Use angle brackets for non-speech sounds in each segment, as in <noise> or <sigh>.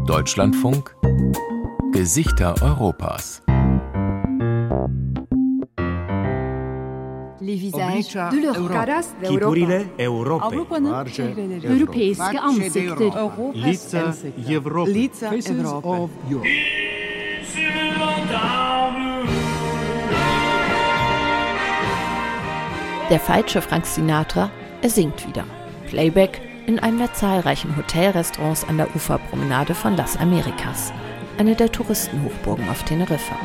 Deutschlandfunk Gesichter Europas. Les visages de l'Europe. Caras Chipurile Europy. Avrupa'nın çehreleri. Europeiske ansikter. Lica Европы. Лица Европы. Der falsche Frank Sinatra, er singt wieder. Playback in einem der zahlreichen Hotelrestaurants an der Uferpromenade von Las Americas, eine der Touristenhochburgen auf Teneriffa.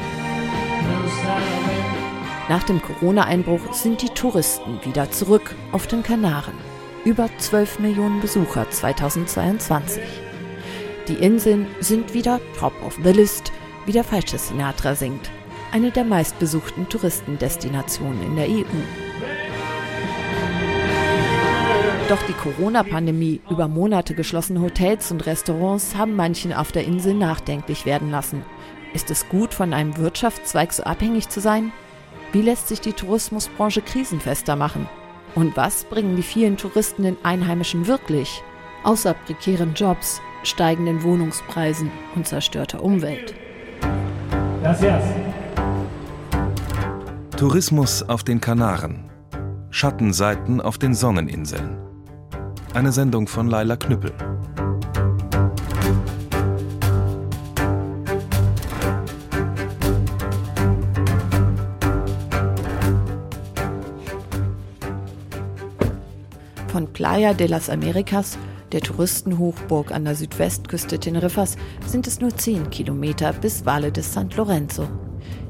Nach dem Corona-Einbruch sind die Touristen wieder zurück auf den Kanaren. Über 12 Millionen Besucher 2022. Die Inseln sind wieder top of the list, wie der falsche Sinatra singt. Eine der meistbesuchten Touristendestinationen in der EU. Doch die Corona-Pandemie, über Monate geschlossene Hotels und Restaurants haben manchen auf der Insel nachdenklich werden lassen. Ist es gut, von einem Wirtschaftszweig so abhängig zu sein? Wie lässt sich die Tourismusbranche krisenfester machen? Und was bringen die vielen Touristen den Einheimischen wirklich? Außer prekären Jobs, steigenden Wohnungspreisen und zerstörter Umwelt. Tourismus auf den Kanaren. Schattenseiten auf den Sonneninseln. Eine Sendung von Laila Knüppel. Von Playa de las Americas, der Touristenhochburg an der Südwestküste Teneriffas, sind es nur 10 Kilometer bis Valle de San Lorenzo.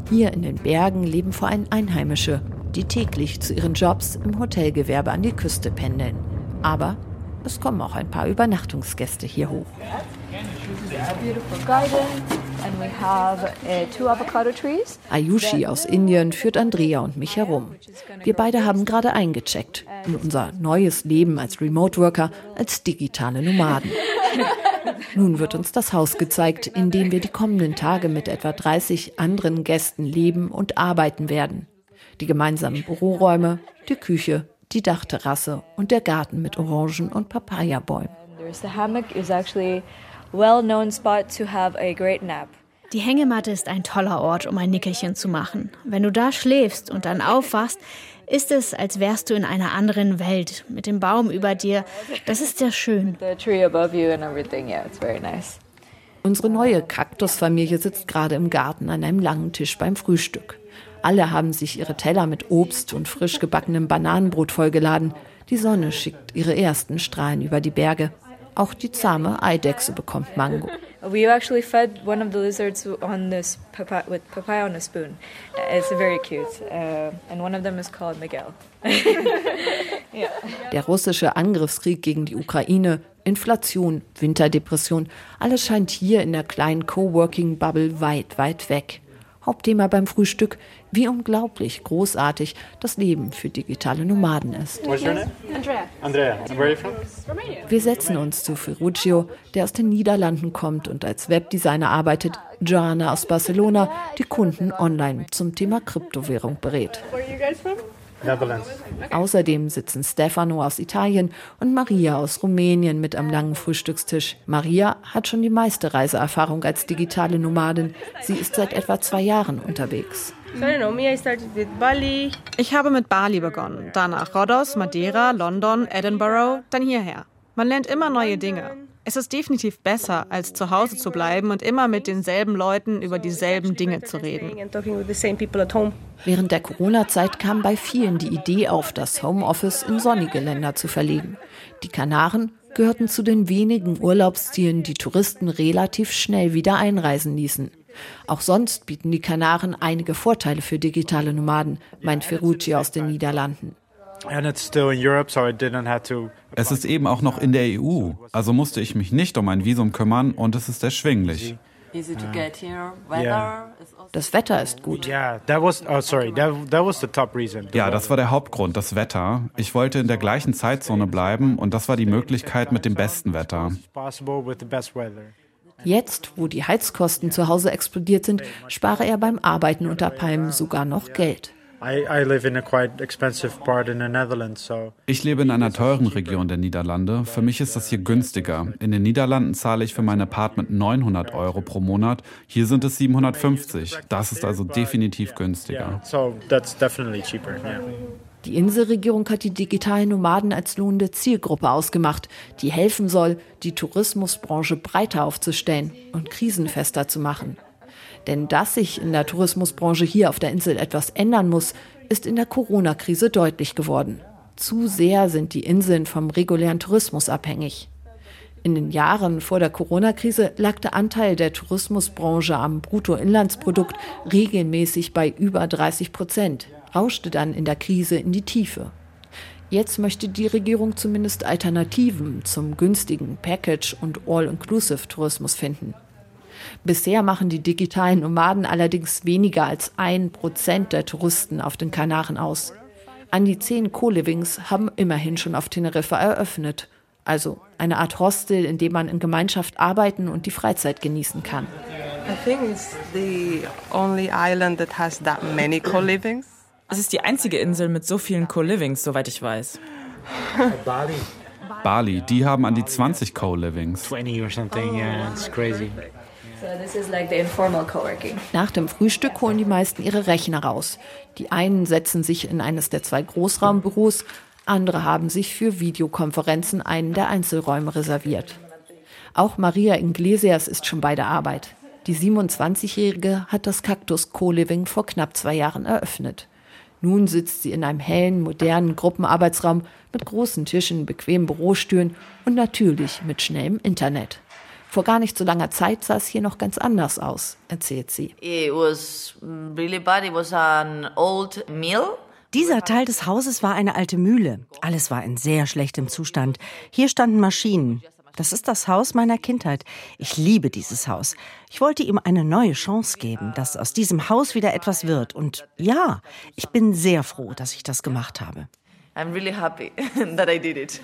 Hier in den Bergen leben vor allem Einheimische, die täglich zu ihren Jobs im Hotelgewerbe an die Küste pendeln. Aber es kommen auch ein paar Übernachtungsgäste hier hoch. Ayushi aus Indien führt Andrea und mich herum. Wir beide haben gerade eingecheckt in unser neues Leben als Remote Worker, als digitale Nomaden. <laughs> Nun wird uns das Haus gezeigt, in dem wir die kommenden Tage mit etwa 30 anderen Gästen leben und arbeiten werden. Die gemeinsamen Büroräume, die Küche, die Dachterrasse und der Garten mit Orangen und Papayabäumen. Die Hängematte ist ein toller Ort, um ein Nickerchen zu machen. Wenn du da schläfst und dann aufwachst, ist es, als wärst du in einer anderen Welt mit dem Baum über dir. Das ist sehr schön. Unsere neue Kaktusfamilie sitzt gerade im Garten an einem langen Tisch beim Frühstück. Alle haben sich ihre Teller mit Obst und frisch gebackenem Bananenbrot vollgeladen. Die Sonne schickt ihre ersten Strahlen über die Berge. Auch die zahme Eidechse bekommt Mango. We actually fed one of the lizards on this papaya, with papaya on a spoon. Uh, It's very cute, uh, and one of them is called Miguel. <laughs> yeah. Der russische Angriffskrieg gegen die Ukraine, Inflation, Winterdepression, alles scheint hier in der kleinen Coworking-Bubble weit, weit weg. Hauptthema beim Frühstück, wie unglaublich großartig das Leben für digitale Nomaden ist. Andrea. Wir setzen uns zu Ferruccio, der aus den Niederlanden kommt und als Webdesigner arbeitet, Joanna aus Barcelona, die Kunden online zum Thema Kryptowährung berät. Außerdem sitzen Stefano aus Italien und Maria aus Rumänien mit am langen Frühstückstisch. Maria hat schon die meiste Reiseerfahrung als digitale Nomadin. Sie ist seit etwa zwei Jahren unterwegs. Ich habe mit Bali begonnen, danach Rhodos, Madeira, London, Edinburgh, dann hierher. Man lernt immer neue Dinge. Es ist definitiv besser, als zu Hause zu bleiben und immer mit denselben Leuten über dieselben Dinge zu reden. Während der Corona-Zeit kam bei vielen die Idee auf, das Homeoffice in sonnige Länder zu verlegen. Die Kanaren gehörten zu den wenigen Urlaubszielen, die Touristen relativ schnell wieder einreisen ließen. Auch sonst bieten die Kanaren einige Vorteile für digitale Nomaden, meint Ferrucci aus den Niederlanden. And it's still in Europe, so I didn't have to. Es ist eben auch noch in der EU, also musste ich mich nicht um ein Visum kümmern und es ist erschwinglich. Yeah. Das Wetter ist gut. Yeah, that was. Oh, sorry. That that was the top reason. Ja, das war der Hauptgrund, das Wetter. Ich wollte in der gleichen Zeitzone bleiben und das war die Möglichkeit mit dem besten Wetter. Jetzt, wo die Heizkosten zu Hause explodiert sind, spare er beim Arbeiten unter Palmen sogar noch Geld. Ich lebe in einer teuren Region der Niederlande. Für mich ist das hier günstiger. In den Niederlanden zahle ich für mein Apartment 900 Euro pro Monat. Hier sind es 750. Das ist also definitiv günstiger. Die Inselregierung hat die digitalen Nomaden als lohnende Zielgruppe ausgemacht, die helfen soll, die Tourismusbranche breiter aufzustellen und krisenfester zu machen. Denn dass sich in der Tourismusbranche hier auf der Insel etwas ändern muss, ist in der Corona-Krise deutlich geworden. Zu sehr sind die Inseln vom regulären Tourismus abhängig. In den Jahren vor der Corona-Krise lag der Anteil der Tourismusbranche am Bruttoinlandsprodukt regelmäßig bei über 30 Prozent, rauschte dann in der Krise in die Tiefe. Jetzt möchte die Regierung zumindest Alternativen zum günstigen Package- und All-Inclusive-Tourismus finden. Bisher machen die digitalen Nomaden allerdings weniger als ein Prozent der Touristen auf den Kanaren aus. An die zehn Co-Livings haben immerhin schon auf Teneriffa eröffnet. Also eine Art Hostel, in dem man in Gemeinschaft arbeiten und die Freizeit genießen kann. Es ist die einzige Insel mit so vielen Co-Livings, soweit ich weiß. Bali. Bali, die haben an die 20 Co-Livings. 20 or something, yeah, it's crazy. Nach dem Frühstück holen die meisten ihre Rechner raus. Die einen setzen sich in eines der zwei Großraumbüros, andere haben sich für Videokonferenzen einen der Einzelräume reserviert. Auch Maria Iglesias ist schon bei der Arbeit. Die 27-Jährige hat das Cactus Co-Living vor knapp zwei Jahren eröffnet. Nun sitzt sie in einem hellen, modernen Gruppenarbeitsraum mit großen Tischen, bequemen Bürostühlen und natürlich mit schnellem Internet. Vor gar nicht so langer Zeit sah es hier noch ganz anders aus, erzählt sie. Dieser Teil des Hauses war eine alte Mühle. Alles war in sehr schlechtem Zustand. Hier standen Maschinen. Das ist das Haus meiner Kindheit. Ich liebe dieses Haus. Ich wollte ihm eine neue Chance geben, dass aus diesem Haus wieder etwas wird. Und ja, ich bin sehr froh, dass ich das gemacht habe. I'm really happy <laughs> that I did it.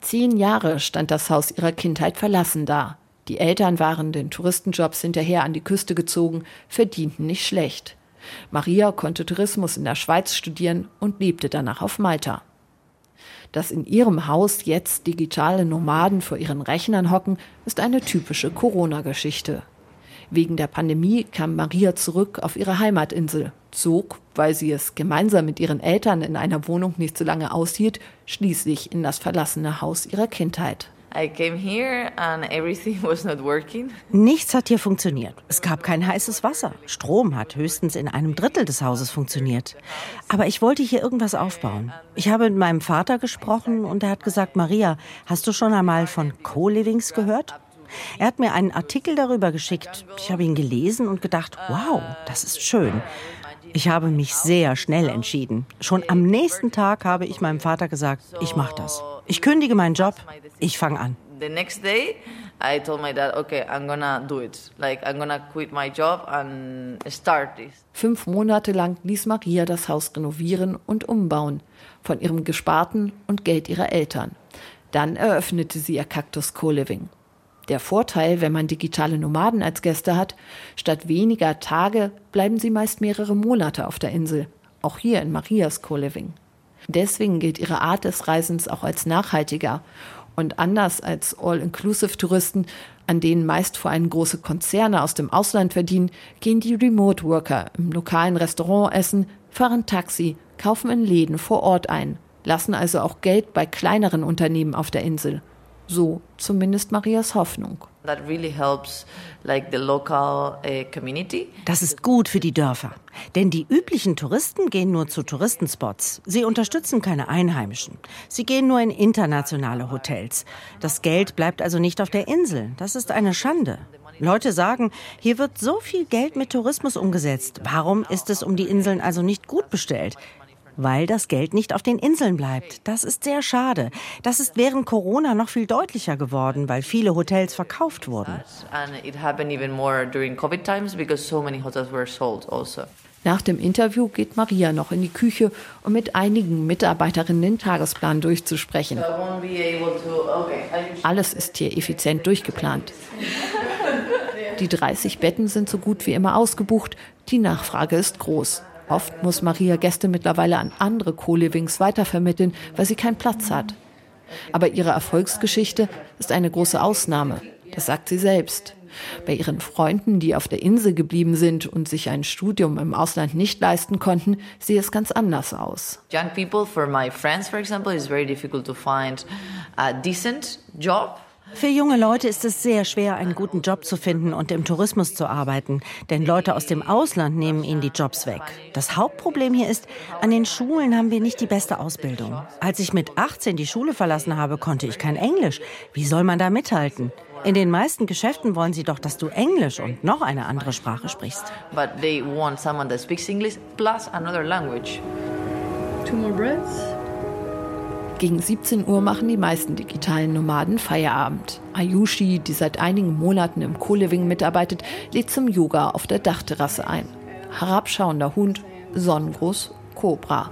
Zehn Jahre stand das Haus ihrer Kindheit verlassen da. Die Eltern waren den Touristenjobs hinterher an die Küste gezogen, verdienten nicht schlecht. Maria konnte Tourismus in der Schweiz studieren und lebte danach auf Malta. Dass in ihrem Haus jetzt digitale Nomaden vor ihren Rechnern hocken, ist eine typische Corona-Geschichte. Wegen der Pandemie kam Maria zurück auf ihre Heimatinsel, zog, weil sie es gemeinsam mit ihren Eltern in einer Wohnung nicht so lange aushielt, schließlich in das verlassene Haus ihrer Kindheit. <laughs> Nichts hat hier funktioniert. Es gab kein heißes Wasser. Strom hat höchstens in einem Drittel des Hauses funktioniert. Aber ich wollte hier irgendwas aufbauen. Ich habe mit meinem Vater gesprochen und er hat gesagt, Maria, hast du schon einmal von Co-Livings gehört? Er hat mir einen Artikel darüber geschickt. Ich habe ihn gelesen und gedacht, wow, das ist schön. Ich habe mich sehr schnell entschieden. Schon am nächsten Tag habe ich meinem Vater gesagt, ich mache das. Ich kündige meinen Job, ich fange an. The next day I told my dad, okay, I'm gonna do it. Like I'm gonna quit my job and start this. Fünf Monate lang ließ Maria das Haus renovieren und umbauen, von ihrem Gesparten und Geld ihrer Eltern. Dann eröffnete sie ihr Cactus Co-Living. Der Vorteil, wenn man digitale Nomaden als Gäste hat, statt weniger Tage bleiben sie meist mehrere Monate auf der Insel, auch hier in Marias Co-Living. Deswegen gilt ihre Art des Reisens auch als nachhaltiger und anders als All-Inclusive-Touristen, an denen meist vor allem große Konzerne aus dem Ausland verdienen, gehen die Remote-Worker im lokalen Restaurant essen, fahren Taxi, kaufen in Läden vor Ort ein, lassen also auch Geld bei kleineren Unternehmen auf der Insel so zumindest Marias Hoffnung. Uh, das ist gut für die Dörfer. Denn die üblichen Touristen gehen nur zu Touristenspots. Sie unterstützen keine Einheimischen. Sie gehen nur in internationale Hotels. Das Geld bleibt also nicht auf der Insel. Das ist eine Schande. Leute sagen, hier wird so viel Geld mit Tourismus umgesetzt. Warum ist es um die Inseln also nicht gut bestellt? Weil das Geld nicht auf den Inseln bleibt. Das ist sehr schade. Das ist während Corona noch viel deutlicher geworden, weil viele Hotels verkauft wurden. Also. Nach dem Interview geht Maria noch in die Küche, um mit einigen Mitarbeiterinnen den Tagesplan durchzusprechen. Alles ist hier effizient durchgeplant. Die 30 Betten sind so gut wie immer ausgebucht, die Nachfrage ist groß. Oft muss Maria Gäste mittlerweile an andere Co-Livings weitervermitteln, weil sie keinen Platz hat. Aber ihre Erfolgsgeschichte ist eine große Ausnahme. Das sagt sie selbst. Bei ihren Freunden, die auf der Insel geblieben sind und sich ein Studium im Ausland nicht leisten konnten, sieht es ganz anders aus. Young people, for my friends, for example, it's very difficult to find a decent job. Für junge Leute ist es sehr schwer, einen guten Job zu finden und im Tourismus zu arbeiten, denn Leute aus dem Ausland nehmen ihnen die Jobs weg. Das Hauptproblem hier ist, an den Schulen haben wir nicht die beste Ausbildung. Als ich mit 18 die Schule verlassen habe, konnte ich kein Englisch. Wie soll man da mithalten? In den meisten Geschäften wollen sie doch, dass du Englisch und noch eine andere Sprache sprichst. But they want someone that speaks English plus another language. Two more breaths. Gegen 17 Uhr machen die meisten digitalen Nomaden Feierabend. Ayushi, die seit einigen Monaten im Co-Living mitarbeitet, lädt zum Yoga auf der Dachterrasse ein. Herabschauender Hund, sonnengroß, Cobra.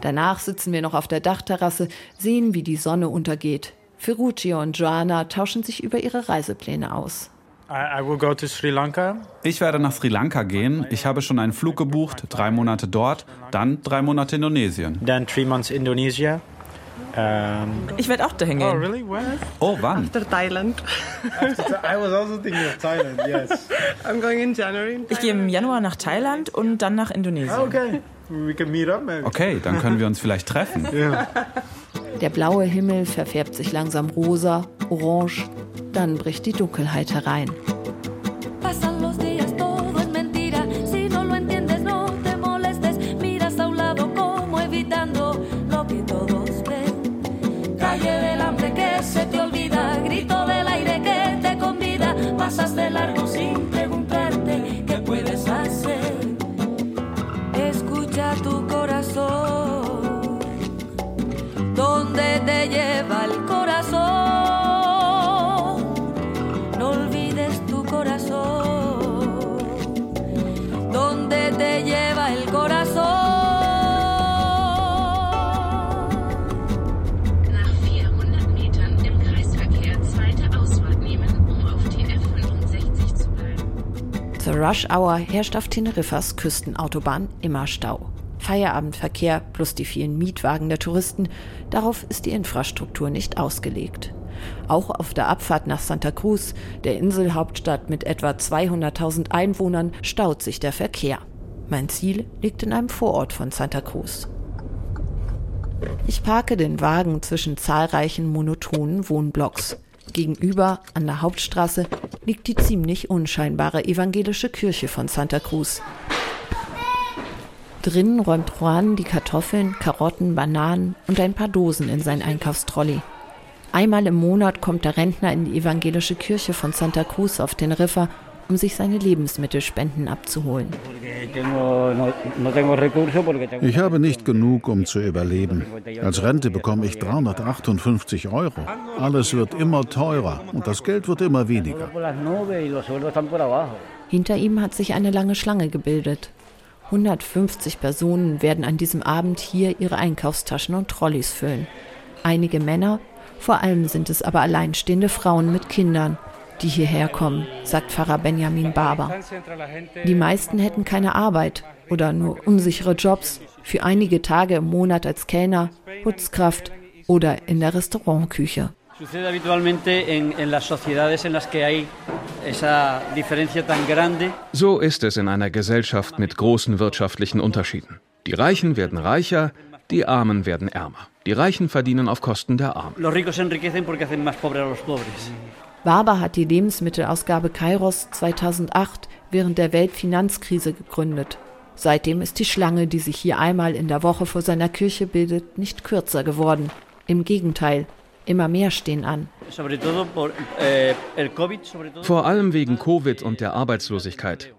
Danach sitzen wir noch auf der Dachterrasse, sehen, wie die Sonne untergeht. Ferruccio und Joanna tauschen sich über ihre Reisepläne aus. I, I will go to Sri Lanka. Ich werde nach Sri Lanka gehen. Ich habe schon einen Flug gebucht, drei Monate dort, dann drei Monate Indonesien. Then three months Indonesia. Um, Ich werde auch dahin oh, gehen. really? Where? Oh, wann? After Thailand. I was also thinking of Thailand, yes. <laughs> I'm going in January. Ich gehe im Januar nach Thailand und dann nach Indonesien. Okay. We can meet up, maybe. Okay, dann können wir uns vielleicht treffen. <laughs> Der blaue Himmel verfärbt sich langsam rosa, orange, dann bricht die Dunkelheit herein. Rush Hour herrscht auf Teneriffas Küstenautobahn immer Stau. Feierabendverkehr plus die vielen Mietwagen der Touristen, darauf ist die Infrastruktur nicht ausgelegt. Auch auf der Abfahrt nach Santa Cruz, der Inselhauptstadt mit etwa 200.000 Einwohnern, staut sich der Verkehr. Mein Ziel liegt in einem Vorort von Santa Cruz. Ich parke den Wagen zwischen zahlreichen monotonen Wohnblocks. Gegenüber, an der Hauptstraße, liegt die ziemlich unscheinbare evangelische Kirche von Santa Cruz. Drinnen räumt Juan die Kartoffeln, Karotten, Bananen und ein paar Dosen in sein Einkaufstrolley. Einmal im Monat kommt der Rentner in die evangelische Kirche von Santa Cruz auf Teneriffa, um sich seine Lebensmittelspenden abzuholen. Ich habe nicht genug, um zu überleben. Als Rente bekomme ich 358 Euro. Alles wird immer teurer und das Geld wird immer weniger. Hinter ihm hat sich eine lange Schlange gebildet. 150 Personen werden an diesem Abend hier ihre Einkaufstaschen und Trolleys füllen. Einige Männer, vor allem sind es aber alleinstehende Frauen mit Kindern, die hierher kommen, sagt Pfarrer Benjamin Barber. Die meisten hätten keine Arbeit oder nur unsichere Jobs für einige Tage im Monat als Kellner, Putzkraft oder in der Restaurantküche. So ist es in einer Gesellschaft mit großen wirtschaftlichen Unterschieden. Die Reichen werden reicher, die Armen werden ärmer. Die Reichen verdienen auf Kosten der Armen. Barber hat die Lebensmittelausgabe Kairos 2008 während der Weltfinanzkrise gegründet. Seitdem ist die Schlange, die sich hier einmal in der Woche vor seiner Kirche bildet, nicht kürzer geworden. Im Gegenteil, immer mehr stehen an. Eh. Vor allem wegen Covid und der Arbeitslosigkeit.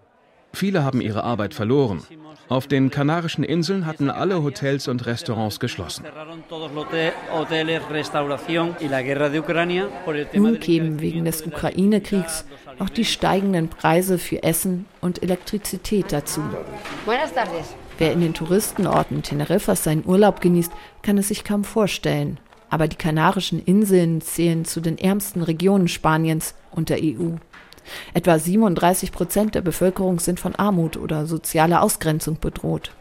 Viele haben ihre Arbeit verloren. Auf den Kanarischen Inseln hatten alle Hotels und Restaurants geschlossen. Nun kämen wegen des Ukraine-Kriegs auch die steigenden Preise für Essen und Elektrizität dazu. Wer in den Touristenorten Teneriffas seinen Urlaub genießt, kann es sich kaum vorstellen. Aber die Kanarischen Inseln zählen zu den ärmsten Regionen Spaniens und der EU. Etwa 37 Prozent der Bevölkerung sind von Armut oder sozialer Ausgrenzung bedroht.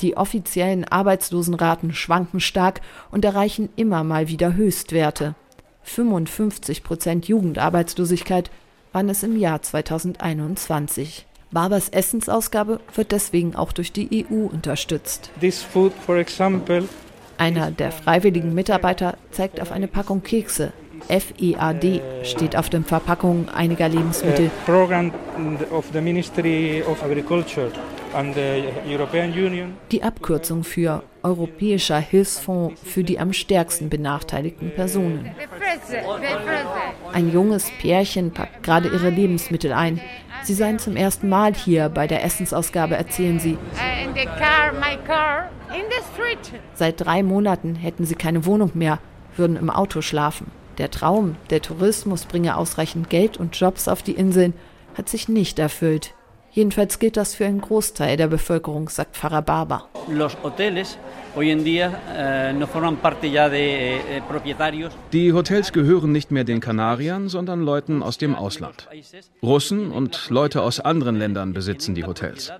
Die offiziellen Arbeitslosenraten schwanken stark und erreichen immer mal wieder Höchstwerte. 55 Prozent Jugendarbeitslosigkeit waren es im Jahr 2021. Barbers Essensausgabe wird deswegen auch durch die EU unterstützt. Einer der freiwilligen Mitarbeiter zeigt auf eine Packung Kekse. FEAD steht auf den Verpackungen einiger Lebensmittel. Die Abkürzung für Europäischer Hilfsfonds für die am stärksten benachteiligten Personen. Ein junges Pärchen packt gerade ihre Lebensmittel ein. Sie seien zum ersten Mal hier bei der Essensausgabe, erzählen sie. street. Seit drei Monaten hätten sie keine Wohnung mehr, würden im Auto schlafen. Der Traum, der Tourismus bringe ausreichend Geld und Jobs auf die Inseln, hat sich nicht erfüllt. Jedenfalls gilt das für einen Großteil der Bevölkerung, sagt Pfarrer Barber. Eh, eh, propietarios. Die Hotels gehören nicht mehr den Kanariern, sondern Leuten aus dem Ausland. Russen und Leute aus anderen Ländern besitzen die Hotels.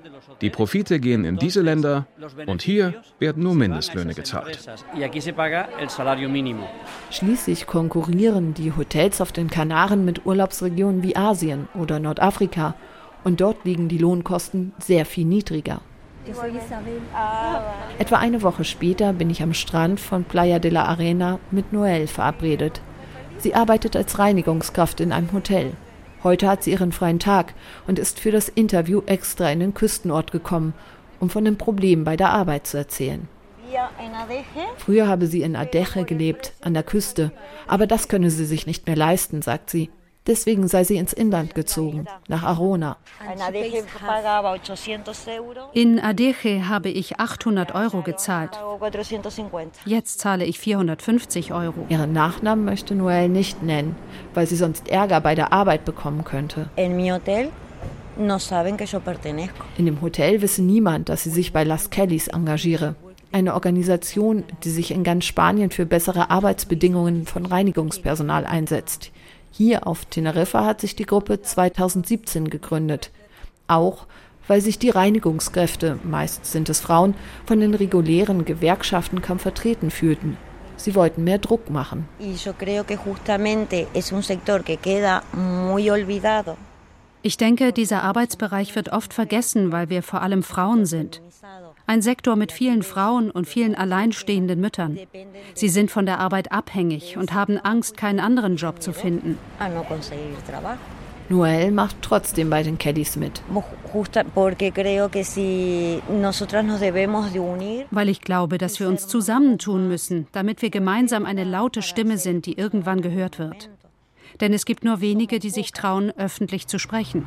Die Profite gehen in diese Länder und hier werden nur Mindestlöhne gezahlt. Schließlich konkurrieren die Hotels auf den Kanaren mit Urlaubsregionen wie Asien oder Nordafrika. Und dort liegen die Lohnkosten sehr viel niedriger. Etwa eine Woche später bin ich am Strand von Playa de la Arena mit Noel verabredet. Sie arbeitet als Reinigungskraft in einem Hotel. Heute hat sie ihren freien Tag und ist für das Interview extra in den Küstenort gekommen, um von den Problemen bei der Arbeit zu erzählen. Früher habe sie in Adeje gelebt, an der Küste, aber das könne sie sich nicht mehr leisten, sagt sie. Deswegen sei sie ins Inland gezogen, nach Arona. In Adeje habe ich 800 Euro gezahlt. Jetzt zahle ich 450 Euro. Ihren Nachnamen möchte Noel nicht nennen, weil sie sonst Ärger bei der Arbeit bekommen könnte. In dem Hotel wisse niemand, dass sie sich bei Las Kellys engagiere. Eine Organisation, die sich in ganz Spanien für bessere Arbeitsbedingungen von Reinigungspersonal einsetzt. Hier auf Teneriffa hat sich die Gruppe 2017 gegründet. Auch weil sich die Reinigungskräfte, meist sind es Frauen, von den regulären Gewerkschaften kaum vertreten fühlten. Sie wollten mehr Druck machen. Ich denke, dieser Arbeitsbereich wird oft vergessen, weil wir vor allem Frauen sind. Ein Sektor mit vielen Frauen und vielen alleinstehenden Müttern. Sie sind von der Arbeit abhängig und haben Angst, keinen anderen Job zu finden. Noel macht trotzdem bei den Kellys mit. Weil ich glaube, dass wir uns zusammentun müssen, damit wir gemeinsam eine laute Stimme sind, die irgendwann gehört wird. Denn es gibt nur wenige, die sich trauen, öffentlich zu sprechen.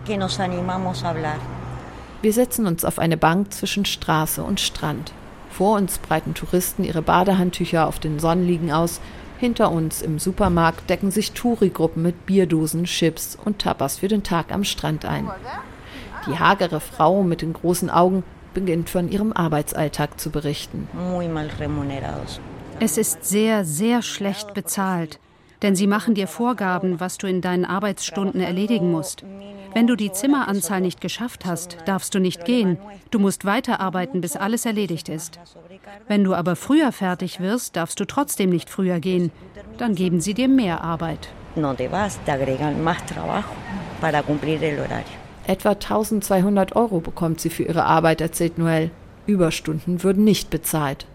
Wir setzen uns auf eine Bank zwischen Straße und Strand. Vor uns breiten Touristen ihre Badehandtücher auf den Sonnenliegen aus. Hinter uns im Supermarkt decken sich Touri-Gruppen mit Bierdosen, Chips und Tapas für den Tag am Strand ein. Die hagere Frau mit den großen Augen beginnt von ihrem Arbeitsalltag zu berichten. Es ist sehr, sehr schlecht bezahlt. Denn sie machen dir Vorgaben, was du in deinen Arbeitsstunden erledigen musst. Wenn du die Zimmeranzahl nicht geschafft hast, darfst du nicht gehen. Du musst weiterarbeiten, bis alles erledigt ist. Wenn du aber früher fertig wirst, darfst du trotzdem nicht früher gehen. Dann geben sie dir mehr Arbeit. Etwa 1200 Euro bekommt sie für ihre Arbeit, erzählt Noel. Überstunden würden nicht bezahlt.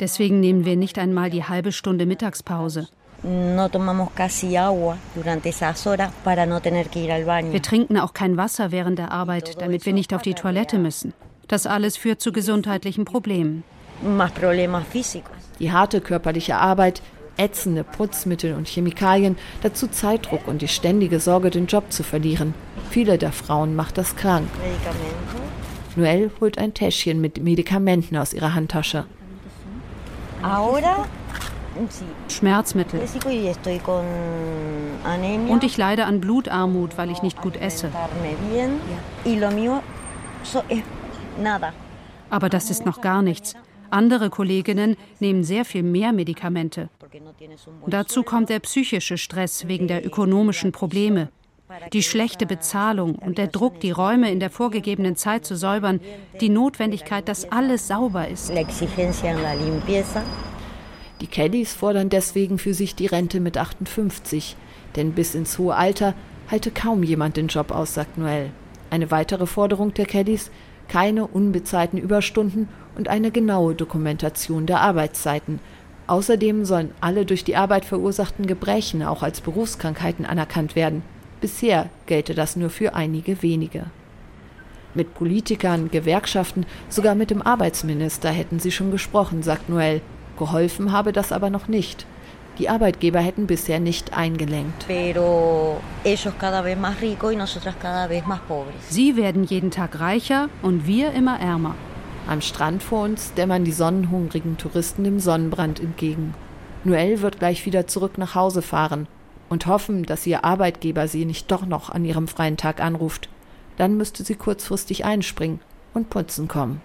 Deswegen nehmen wir nicht einmal die halbe Stunde Mittagspause. Wir trinken auch kein Wasser während der Arbeit, damit wir nicht auf die Toilette müssen. Das alles führt zu gesundheitlichen Problemen. Die harte körperliche Arbeit, ätzende Putzmittel und Chemikalien, dazu Zeitdruck und die ständige Sorge, den Job zu verlieren. Viele der Frauen macht das krank. Noel holt ein Täschchen mit Medikamenten aus ihrer Handtasche. Schmerzmittel. Und ich leide an Blutarmut, weil ich nicht gut esse. Aber das ist noch gar nichts. Andere Kolleginnen nehmen sehr viel mehr Medikamente. Dazu kommt der psychische Stress wegen der ökonomischen Probleme. Die schlechte Bezahlung und der Druck, die Räume in der vorgegebenen Zeit zu säubern, die Notwendigkeit, dass alles sauber ist. Die Kellys fordern deswegen für sich die Rente mit 58, denn bis ins hohe Alter halte kaum jemand den Job aus, sagt Noel. Eine weitere Forderung der Kellys, keine unbezahlten Überstunden und eine genaue Dokumentation der Arbeitszeiten. Außerdem sollen alle durch die Arbeit verursachten Gebrechen auch als Berufskrankheiten anerkannt werden. Bisher gelte das nur für einige wenige. Mit Politikern, Gewerkschaften, sogar mit dem Arbeitsminister hätten sie schon gesprochen, sagt Noel. Geholfen habe das aber noch nicht. Die Arbeitgeber hätten bisher nicht eingelenkt. Sie werden jeden Tag reicher und wir immer ärmer. Am Strand vor uns dämmern die sonnenhungrigen Touristen dem Sonnenbrand entgegen. Noel wird gleich wieder zurück nach Hause fahren und hoffen, dass ihr Arbeitgeber sie nicht doch noch an ihrem freien Tag anruft. Dann müsste sie kurzfristig einspringen und putzen kommen.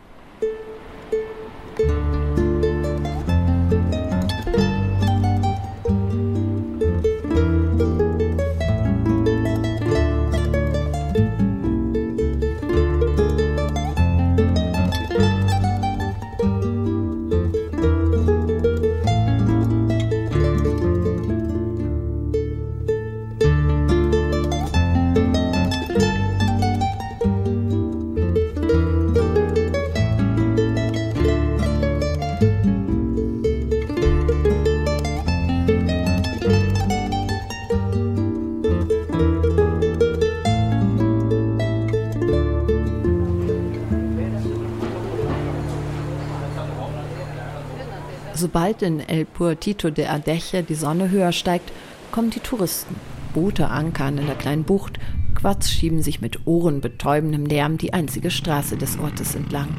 Sobald in El Puertito de Adeje die Sonne höher steigt, kommen die Touristen. Boote ankern in der kleinen Bucht, Quads schieben sich mit ohrenbetäubendem Lärm die einzige Straße des Ortes entlang.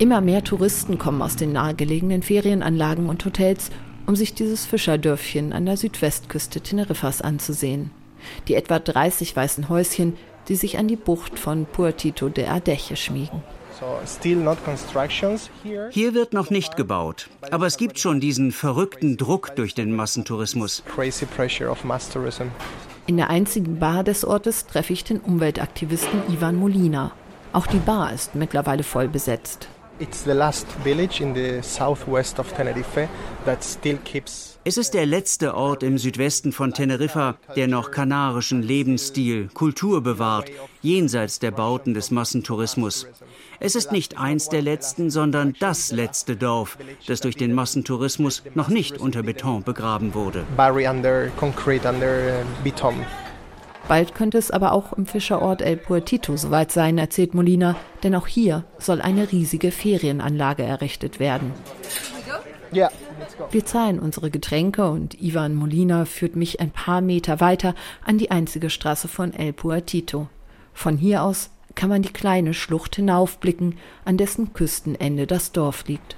Immer mehr Touristen kommen aus den nahegelegenen Ferienanlagen und Hotels, um sich dieses Fischerdörfchen an der Südwestküste Teneriffas anzusehen. Die etwa 30 weißen Häuschen, die sich an die Bucht von Puertito de Adeje schmiegen. Hier wird noch nicht gebaut, aber es gibt schon diesen verrückten Druck durch den Massentourismus. In der einzigen Bar des Ortes treffe ich den Umweltaktivisten Ivan Molina. Auch die Bar ist mittlerweile voll besetzt. Es ist der letzte Ort im Südwesten von Teneriffa, der noch kanarischen Lebensstil, Kultur bewahrt, jenseits der Bauten des Massentourismus. Es ist nicht eins der letzten, sondern das letzte Dorf, das durch den Massentourismus noch nicht unter Beton begraben wurde. Bald könnte es aber auch im Fischerort El Puertito soweit sein, erzählt Molina, denn auch hier soll eine riesige Ferienanlage errichtet werden. Wir zahlen unsere Getränke und Ivan Molina führt mich ein paar Meter weiter an die einzige Straße von El Puertito. Von hier aus kann man die kleine Schlucht hinaufblicken, an dessen Küstenende das Dorf liegt.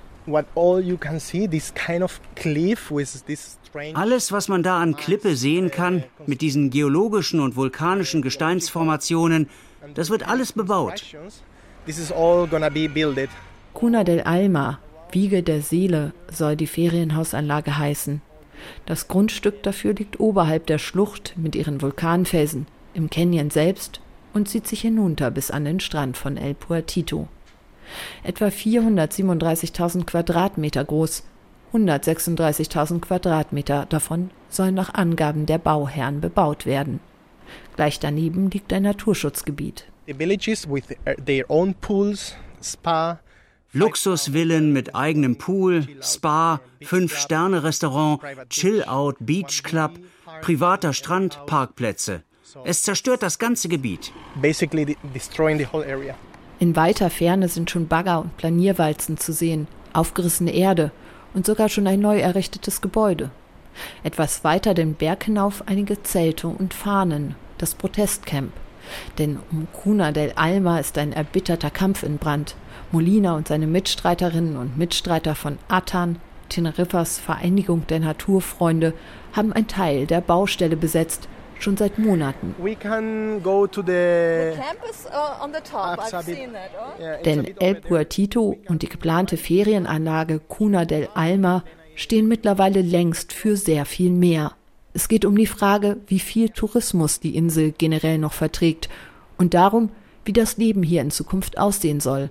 Alles, was man da an Klippe sehen kann, mit diesen geologischen und vulkanischen Gesteinsformationen, das wird alles bebaut. Cuna del Alma, Wiege der Seele, soll die Ferienhausanlage heißen. Das Grundstück dafür liegt oberhalb der Schlucht mit ihren Vulkanfelsen, im Canyon selbst und zieht sich hinunter bis an den Strand von El Puertito. Etwa 437.000 Quadratmeter groß, 136.000 Quadratmeter davon sollen nach Angaben der Bauherren bebaut werden. Gleich daneben liegt ein Naturschutzgebiet. Luxusvillen mit eigenem Pool, Spa, Fünf-Sterne-Restaurant, Chill-Out, Beach Club, privater Strand, Parkplätze. Es zerstört das ganze Gebiet. In weiter Ferne sind schon Bagger und Planierwalzen zu sehen, aufgerissene Erde und sogar schon ein neu errichtetes Gebäude. Etwas weiter den Berg hinauf einige Zelte und Fahnen, das Protestcamp. Denn um Cuna del Alma ist ein erbitterter Kampf in Brand. Molina und seine Mitstreiterinnen und Mitstreiter von Atan, Teneriffas Vereinigung der Naturfreunde, haben ein Teil der Baustelle besetzt schon seit Monaten. We can go to the campus uh. Oh? Denn El Puertito und die geplante Ferienanlage Cuna del Alma stehen mittlerweile längst für sehr viel mehr. Es geht um die Frage, wie viel Tourismus die Insel generell noch verträgt und darum, wie das Leben hier in Zukunft aussehen soll.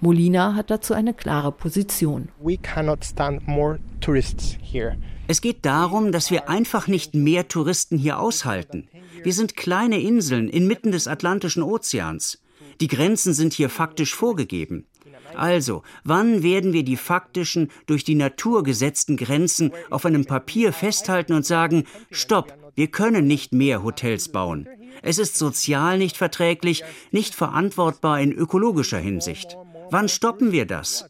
Molina hat dazu eine klare Position. We cannot stand more tourists here. Es geht darum, dass wir einfach nicht mehr Touristen hier aushalten. Wir sind kleine Inseln inmitten des Atlantischen Ozeans. Die Grenzen sind hier faktisch vorgegeben. Also, wann werden wir die faktischen, durch die Natur gesetzten Grenzen auf einem Papier festhalten und sagen, stopp, wir können nicht mehr Hotels bauen. Es ist sozial nicht verträglich, nicht verantwortbar in ökologischer Hinsicht. Wann stoppen wir das?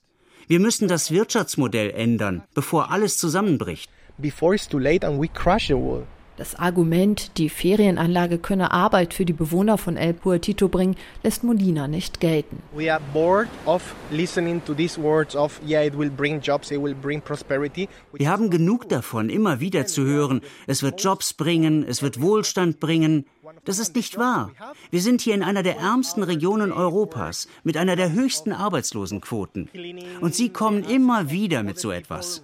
Wir müssen das Wirtschaftsmodell ändern, bevor alles zusammenbricht. Before it's too late and we crash the wall. Das Argument, die Ferienanlage könne Arbeit für die Bewohner von El Puertito bringen, lässt Molina nicht gelten. We are bored of listening to these words of yeah, it will bring jobs, it will bring prosperity. Wir haben genug davon, immer wieder zu hören, es wird Jobs bringen, es wird Wohlstand bringen. Das ist nicht wahr. Wir sind hier in einer der ärmsten Regionen Europas mit einer der höchsten Arbeitslosenquoten. Und Sie kommen immer wieder mit so etwas.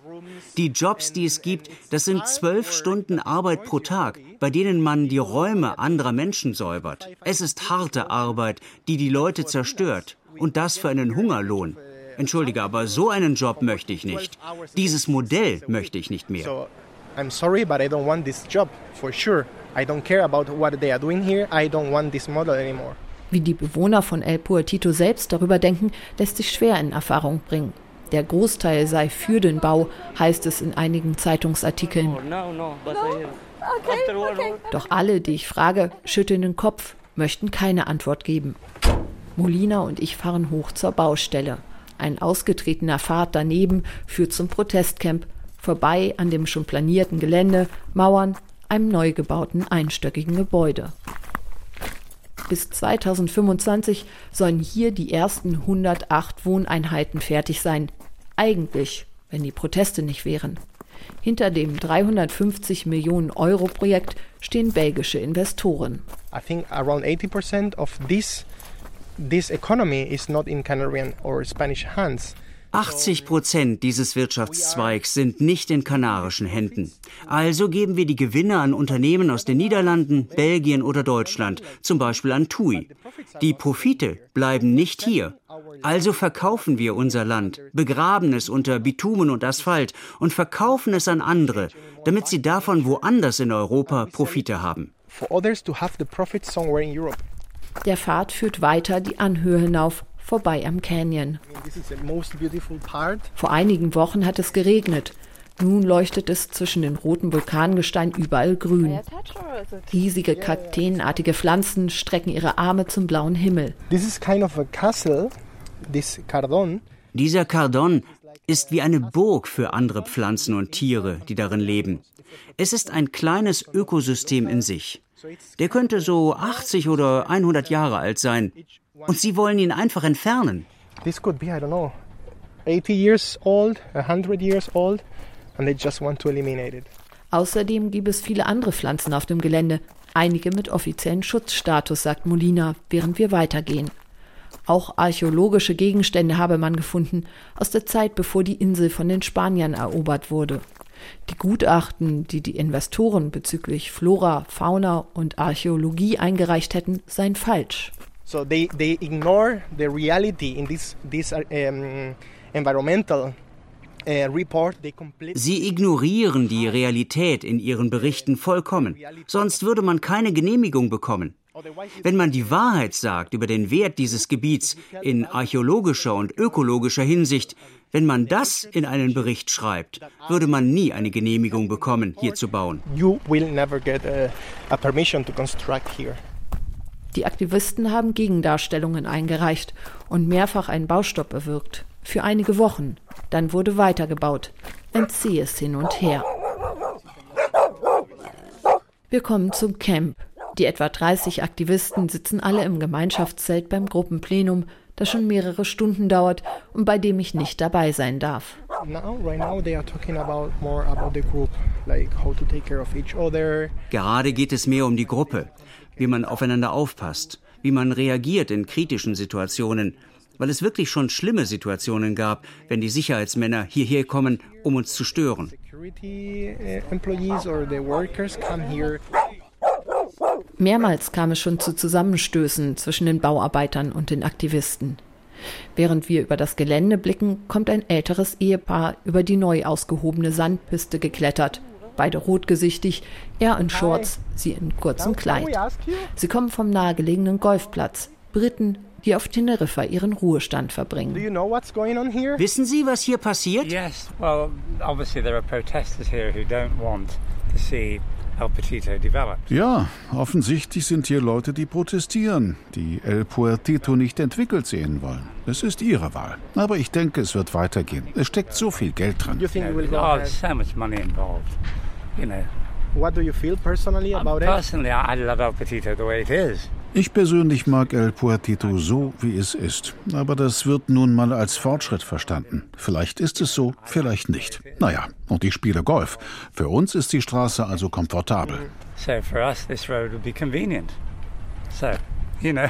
Die Jobs, die es gibt, das sind zwölf Stunden Arbeit pro Tag, bei denen man die Räume anderer Menschen säubert. Es ist harte Arbeit, die die Leute zerstört. Und das für einen Hungerlohn. Entschuldige, aber so einen Job möchte ich nicht. Dieses Modell möchte ich nicht mehr. So, I'm sorry, but I don't want this job for sure. I don't care about what they are doing here. I don't want this model anymore. Wie die Bewohner von El Puertito selbst darüber denken, lässt sich schwer in Erfahrung bringen. Der Großteil sei für den Bau, heißt es in einigen Zeitungsartikeln. Doch alle, die ich frage, schütteln den Kopf, möchten keine Antwort geben. Molina und ich fahren hoch zur Baustelle. Ein ausgetretener Pfad daneben führt zum Protestcamp, vorbei an dem schon planierten Gelände, Mauern, einem neu gebauten einstöckigen Gebäude. Bis 2025 sollen hier die ersten 108 Wohneinheiten fertig sein. Eigentlich, wenn die Proteste nicht wären. Hinter dem 350 Millionen Euro Projekt stehen belgische Investoren. I think around 80% of this this economy is not in Canarian or Spanish hands. 80 Prozent dieses Wirtschaftszweigs sind nicht in kanarischen Händen. Also geben wir die Gewinne an Unternehmen aus den Niederlanden, Belgien oder Deutschland, zum Beispiel an TUI. Die Profite bleiben nicht hier. Also verkaufen wir unser Land, begraben es unter Bitumen und Asphalt und verkaufen es an andere, damit sie davon woanders in Europa Profite haben. Der Pfad führt weiter die Anhöhe hinauf, vorbei am Canyon. Vor einigen Wochen hat es geregnet. Nun leuchtet es zwischen den roten Vulkangestein überall grün. Riesige kakteenartige Pflanzen strecken ihre Arme zum blauen Himmel. This is kind of a castle, this cardon. Dieser Kardon ist wie eine Burg für andere Pflanzen und Tiere, die darin leben. Es ist ein kleines Ökosystem in sich. Der könnte so 80 oder 100 Jahre alt sein. Und sie wollen ihn einfach entfernen. This could be, I don't know, 80 years old, 100 years old, and they just want to eliminate it. Außerdem gibt es viele andere Pflanzen auf dem Gelände, einige mit offiziellen Schutzstatus, sagt Molina, während wir weitergehen. Auch archäologische Gegenstände habe man gefunden, aus der Zeit, bevor die Insel von den Spaniern erobert wurde. Die Gutachten, die die Investoren bezüglich Flora, Fauna und Archäologie eingereicht hätten, seien falsch. So they, they ignore the reality in this, this um, environmental uh, report. They completely Sie ignorieren die Realität in ihren Berichten vollkommen. Sonst würde man keine Genehmigung bekommen. Wenn man die Wahrheit sagt über den Wert dieses Gebiets in archäologischer und ökologischer Hinsicht, wenn man das in einen Bericht schreibt, würde man nie eine Genehmigung bekommen, hier zu bauen. you will never get a, a permission to construct here. Die Aktivisten haben Gegendarstellungen eingereicht und mehrfach einen Baustopp bewirkt. Für einige Wochen. Dann wurde weitergebaut. Ein zähes Hin und Her. Wir kommen zum Camp. Die etwa 30 Aktivisten sitzen alle im Gemeinschaftszelt beim Gruppenplenum, das schon mehrere Stunden dauert und bei dem ich nicht dabei sein darf. Gerade geht es mehr um die Gruppe, wie man aufeinander aufpasst, wie man reagiert in kritischen Situationen, weil es wirklich schon schlimme Situationen gab, wenn die Sicherheitsmänner hierher kommen, um uns zu stören. Security employees or the workers come here. Mehrmals kam es schon zu Zusammenstößen zwischen den Bauarbeitern und den Aktivisten. Während wir über das Gelände blicken, kommt ein älteres Ehepaar über die neu ausgehobene Sandpiste geklettert. Beide rotgesichtig, er in Shorts, sie in kurzem Kleid. Sie kommen vom nahegelegenen Golfplatz. Briten, die auf Teneriffa ihren Ruhestand verbringen. Do you know what's going on here? Wissen Sie, was hier passiert? Yes, well, obviously there are protesters here who don't want to see El Petito developed. Ja, offensichtlich sind hier Leute, die protestieren, die El Puertito nicht entwickelt sehen wollen. Es ist ihre Wahl. Aber ich denke, es wird weitergehen. Es steckt so viel Geld drin. You know, What do you feel personally about it? personally, I love El Petito the way it is. Ich persönlich mag El Puertito so, wie es ist. Aber das wird nun mal als Fortschritt verstanden. Vielleicht ist es so, vielleicht nicht. Naja, und ich spiele Golf. Für uns ist die Straße also komfortabel. So for us, this road would be convenient. So, you know.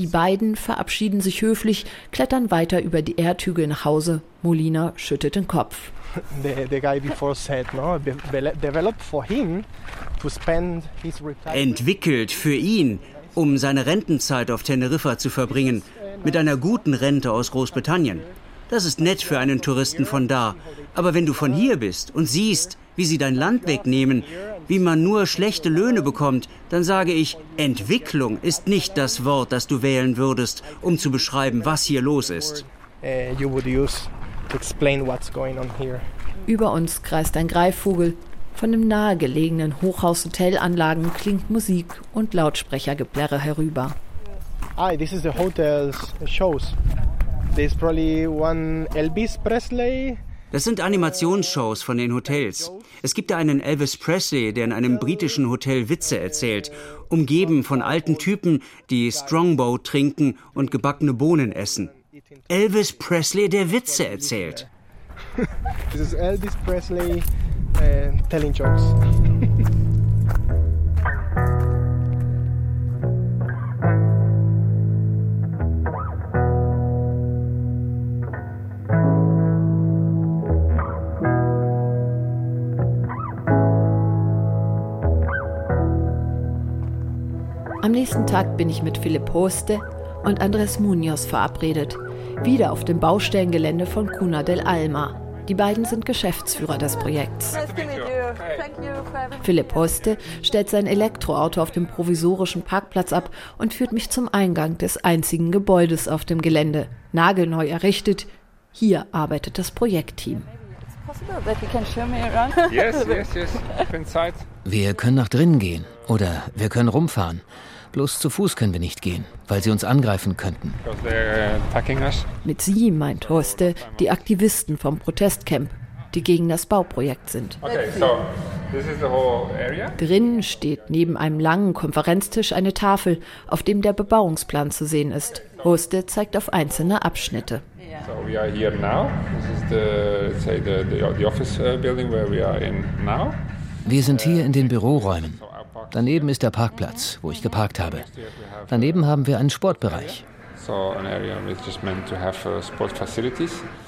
Die beiden verabschieden sich höflich, klettern weiter über die Erdhügel nach Hause. Molina schüttet den Kopf. <laughs> The, the guy before said, no, de- developed for him to spend his retirement. Entwickelt für ihn, um seine Rentenzeit auf Teneriffa zu verbringen, mit einer guten Rente aus Großbritannien. Das ist nett für einen Touristen von da. Aber wenn du von hier bist und siehst, wie sie dein Land wegnehmen, wie man nur schlechte Löhne bekommt, dann sage ich, Entwicklung ist nicht das Wort, das du wählen würdest, um zu beschreiben, was hier los ist. uh, you would use to explain what's going on here. Über uns kreist ein Greifvogel. Von dem nahegelegenen Hochhaus-Hotelanlagen klingt Musik und Lautsprechergeplärre herüber. Ah, this is the hotel's shows. There's probably one Elvis Presley. Das sind Animationsshows von den Hotels. Es gibt da einen Elvis Presley, der in einem britischen Hotel Witze erzählt, umgeben von alten Typen, die Strongbow trinken und gebackene Bohnen essen. Elvis Presley, der Witze erzählt. <laughs> This is Elvis Presley uh, telling jokes. Am nächsten Tag bin ich mit Philipp Hoste und Andres Munoz verabredet. Wieder auf dem Baustellengelände von Cuna del Alma. Die beiden sind Geschäftsführer des Projekts. Philipp Hoste stellt sein Elektroauto auf dem provisorischen Parkplatz ab und führt mich zum Eingang des einzigen Gebäudes auf dem Gelände. Nagelneu errichtet. Hier arbeitet das Projektteam. Possible that you can show me around? Yes, yes, yes. Inside. Wir können nach drinnen gehen oder wir können rumfahren. Bloß zu Fuß können wir nicht gehen, weil sie uns angreifen könnten. Because they're attacking us. Mit sie meint Hoste die Aktivisten vom Protestcamp, die gegen das Bauprojekt sind. Okay, so this is the whole area. Drinnen steht neben einem langen Konferenztisch eine Tafel, auf dem der Bebauungsplan zu sehen ist. Hoste zeigt auf einzelne Abschnitte. So we are here now. This is the let's say the the, the office uh, building where we are in now. Wir sind hier in den Büroräumen. Daneben ist der Parkplatz, wo ich geparkt habe. Daneben haben wir einen Sportbereich. Uh.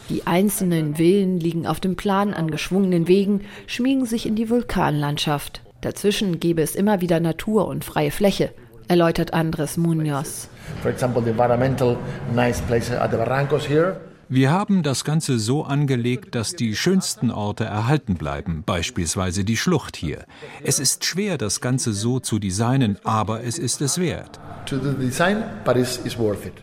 Die einzelnen Villen liegen auf dem Plan an geschwungenen Wegen, schmiegen sich in die Vulkanlandschaft. Dazwischen gäbe es immer wieder Natur und freie Fläche, erläutert Andres Munoz. For example, the environmental nice place at the Barrancos here. Wir haben das Ganze so angelegt, dass die schönsten Orte erhalten bleiben, beispielsweise die Schlucht hier. Es ist schwer, das Ganze so zu designen, aber es ist es wert. To the design, but it's, it's worth it.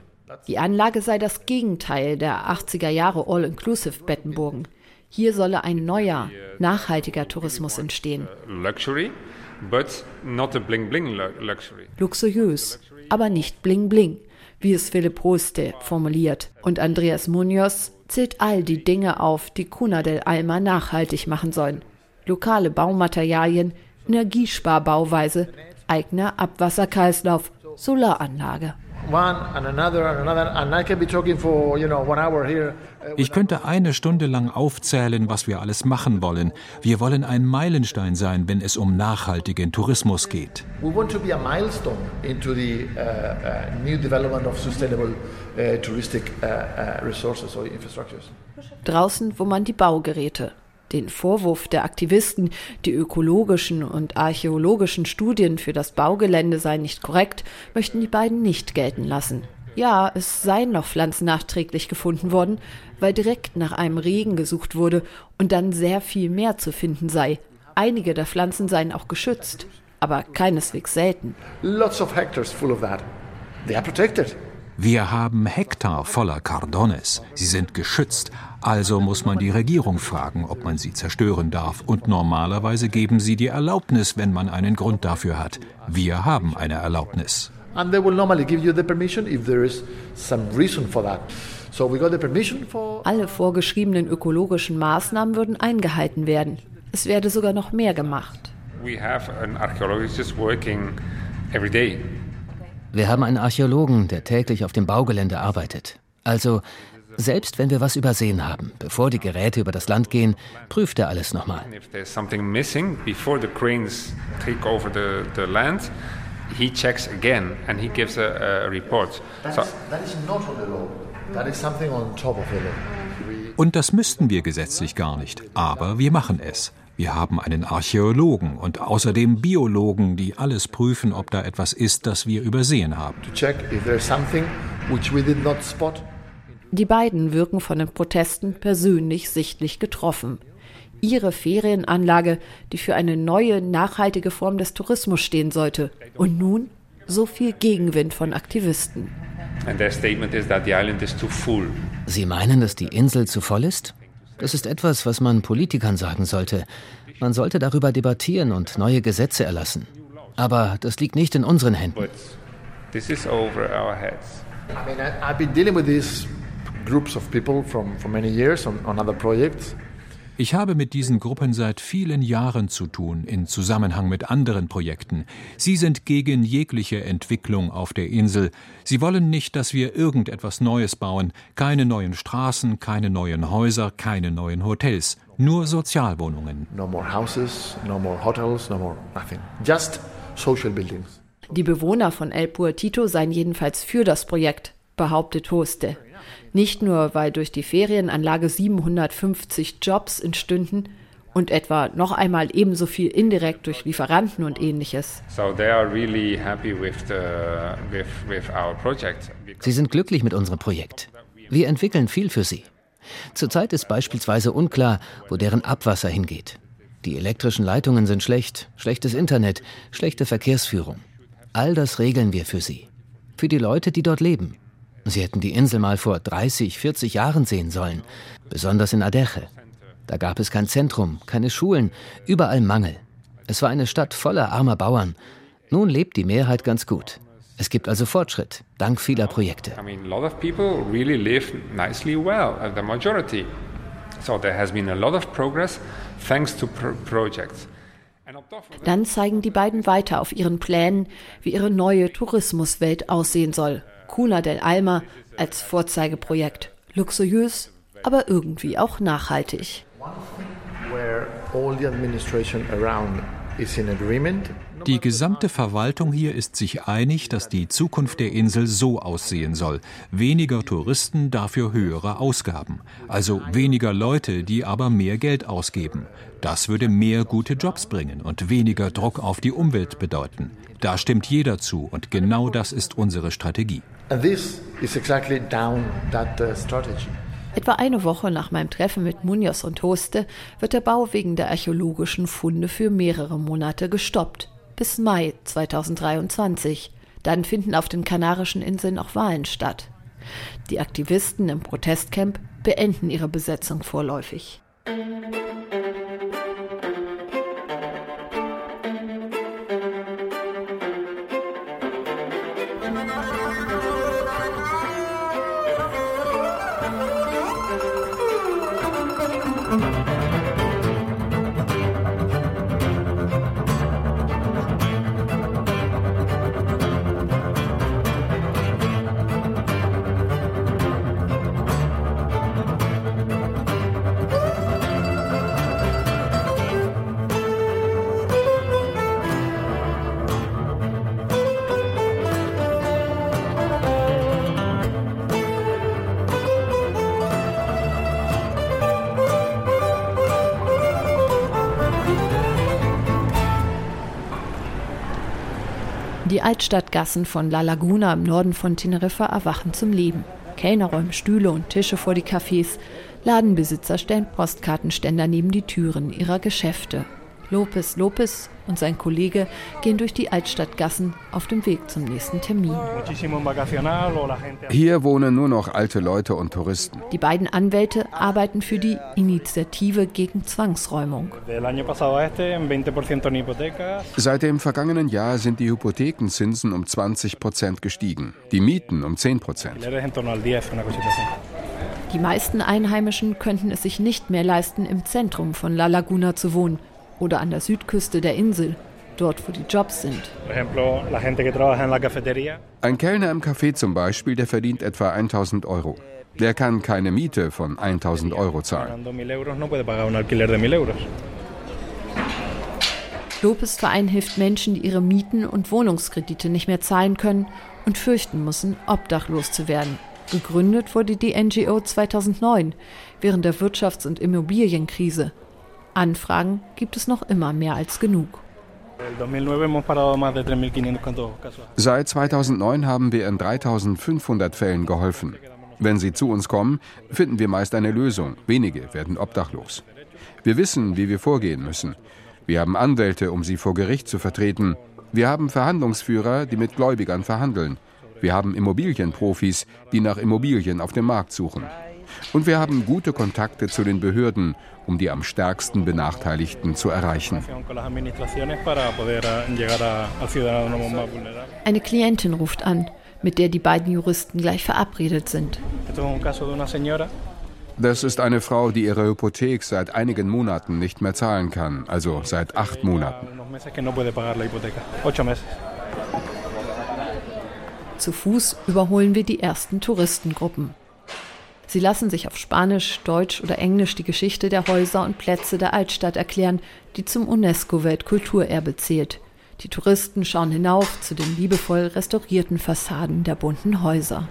Die Anlage sei das Gegenteil der 80er Jahre All-Inclusive Bettenburgen. Hier solle ein neuer, nachhaltiger Tourismus entstehen. Luxury, but not a bling bling lu- luxury. Luxuriös, aber nicht bling bling, wie es Philipp Hoste formuliert. Und Andreas Munoz zählt all die Dinge auf, die Cuna del Alma nachhaltig machen sollen. Lokale Baumaterialien, Energiesparbauweise, eigener Abwasserkreislauf, Solaranlage. Ich könnte eine Stunde lang aufzählen, was wir alles machen wollen. Wir wollen ein Meilenstein sein, wenn es um nachhaltigen Tourismus geht. We want to be a milestone into the uh, uh, new development of sustainable uh, touristic resources or infrastructures. Draußen, wo man die Baugeräte den Vorwurf der Aktivisten, die ökologischen und archäologischen Studien für das Baugelände seien nicht korrekt, möchten die beiden nicht gelten lassen. Ja, es seien noch Pflanzen nachträglich gefunden worden, weil direkt nach einem Regen gesucht wurde und dann sehr viel mehr zu finden sei. Einige der Pflanzen seien auch geschützt, aber keineswegs selten. Lots of hectares full of that. They are protected. Wir haben Hektar voller Cardones. Sie sind geschützt. Also muss man die Regierung fragen, ob man sie zerstören darf. Und normalerweise geben sie die Erlaubnis, wenn man einen Grund dafür hat. Wir haben eine Erlaubnis. And they will normally give you the permission if there is some reason for that. So we got the permission for Alle vorgeschriebenen ökologischen Maßnahmen würden eingehalten werden. Es werde sogar noch mehr gemacht. Wir haben einen Archäologen, der täglich auf dem Baugelände arbeitet. Also, selbst wenn wir was übersehen haben, bevor die Geräte über das Land gehen, prüft er alles nochmal. If there's something missing before the cranes take over the, the land, he checks again and he gives a, a report. that, So is, that is not on the law. That is something on top of the law. We, Und das müssten wir gesetzlich gar nicht. Aber wir machen es. Wir haben einen Archäologen und außerdem Biologen, die alles prüfen, ob da etwas ist, das wir übersehen haben. to check if there's something which we did not spot. Die beiden wirken von den Protesten persönlich sichtlich getroffen. Ihre Ferienanlage, die für eine neue, nachhaltige Form des Tourismus stehen sollte. Und nun so viel Gegenwind von Aktivisten. Sie meinen, dass die Insel zu voll ist? Das ist etwas, was man Politikern sagen sollte. Man sollte darüber debattieren und neue Gesetze erlassen. Aber das liegt nicht in unseren Händen. But this is over our heads. I mean, I, I've been dealing with groups of people from, for many years on, on other projects. Ich habe mit diesen Gruppen seit vielen Jahren zu tun, in Zusammenhang mit anderen Projekten. Sie sind gegen jegliche Entwicklung auf der Insel. Sie wollen nicht, dass wir irgendetwas Neues bauen. Keine neuen Straßen, keine neuen Häuser, keine neuen Hotels. Nur Sozialwohnungen. No more houses, no more hotels, no more nothing. Just social buildings. Die Bewohner von El Puertito seien jedenfalls für das Projekt, behauptet Hoste. Nicht nur, weil durch die Ferienanlage 750 Jobs entstünden und etwa noch einmal ebenso viel indirekt durch Lieferanten und ähnliches. Sie sind glücklich mit unserem Projekt. Wir entwickeln viel für sie. Zurzeit ist beispielsweise unklar, wo deren Abwasser hingeht. Die elektrischen Leitungen sind schlecht, schlechtes Internet, schlechte Verkehrsführung. All das regeln wir für sie. Für die Leute, die dort leben. Sie hätten die Insel mal vor 30, 40 Jahren sehen sollen, besonders in Adeche. Da gab es kein Zentrum, keine Schulen, überall Mangel. Es war eine Stadt voller armer Bauern. Nun lebt die Mehrheit ganz gut. Es gibt also Fortschritt, dank vieler Projekte. I mean, a lot of people really live nicely well, uh, the majority. So there has been a lot of progress thanks to pro projects. Dann zeigen die beiden weiter auf ihren Plänen, wie ihre neue Tourismuswelt aussehen soll. Cuna del Alma als Vorzeigeprojekt. Luxuriös, aber irgendwie auch nachhaltig. Die gesamte Verwaltung hier ist sich einig, dass die Zukunft der Insel so aussehen soll. Weniger Touristen, dafür höhere Ausgaben. Also weniger Leute, die aber mehr Geld ausgeben. Das würde mehr gute Jobs bringen und weniger Druck auf die Umwelt bedeuten. Da stimmt jeder zu und genau das ist unsere Strategie. And this is exactly down that uh, strategy. Etwa eine Woche nach meinem Treffen mit Munoz und Hoste wird der Bau wegen der archäologischen Funde für mehrere Monate gestoppt. Bis Mai 2023. Dann finden auf den Kanarischen Inseln auch Wahlen statt. Die Aktivisten im Protestcamp beenden ihre Besetzung vorläufig. Die Altstadtgassen von La Laguna im Norden von Teneriffa erwachen zum Leben. Kellner räumen Stühle und Tische vor die Cafés. Ladenbesitzer stellen Postkartenständer neben die Türen ihrer Geschäfte. Lopez Lopez und sein Kollege gehen durch die Altstadtgassen auf dem Weg zum nächsten Termin. Hier wohnen nur noch alte Leute und Touristen. Die beiden Anwälte arbeiten für die Initiative gegen Zwangsräumung. Seit dem vergangenen Jahr sind die Hypothekenzinsen um 20 Prozent gestiegen, die Mieten um 10 Prozent. Die meisten Einheimischen könnten es sich nicht mehr leisten, im Zentrum von La Laguna zu wohnen oder an der Südküste der Insel, dort wo die Jobs sind. Ein Kellner im Café zum Beispiel, der verdient etwa 1000 Euro. Der kann keine Miete von 1000 Euro zahlen. Lopez Verein hilft Menschen, die ihre Mieten und Wohnungskredite nicht mehr zahlen können und fürchten müssen, obdachlos zu werden. Gegründet wurde die NGO 2009 während der Wirtschafts- und Immobilienkrise. Anfragen gibt es noch immer mehr als genug. Seit 2009 haben wir in 3500 Fällen geholfen. Wenn sie zu uns kommen, finden wir meist eine Lösung. Wenige werden obdachlos. Wir wissen, wie wir vorgehen müssen. Wir haben Anwälte, um sie vor Gericht zu vertreten. Wir haben Verhandlungsführer, die mit Gläubigern verhandeln. Wir haben Immobilienprofis, die nach Immobilien auf dem Markt suchen. Und wir haben gute Kontakte zu den Behörden, um die am stärksten Benachteiligten zu erreichen. Eine Klientin ruft an, mit der die beiden Juristen gleich verabredet sind. Das ist eine Frau, die ihre Hypothek seit einigen Monaten nicht mehr zahlen kann, also seit acht Monaten. Zu Fuß überholen wir die ersten Touristengruppen. Sie lassen sich auf Spanisch, Deutsch oder Englisch die Geschichte der Häuser und Plätze der Altstadt erklären, die zum UNESCO-Weltkulturerbe zählt. Die Touristen schauen hinauf zu den liebevoll restaurierten Fassaden der bunten Häuser.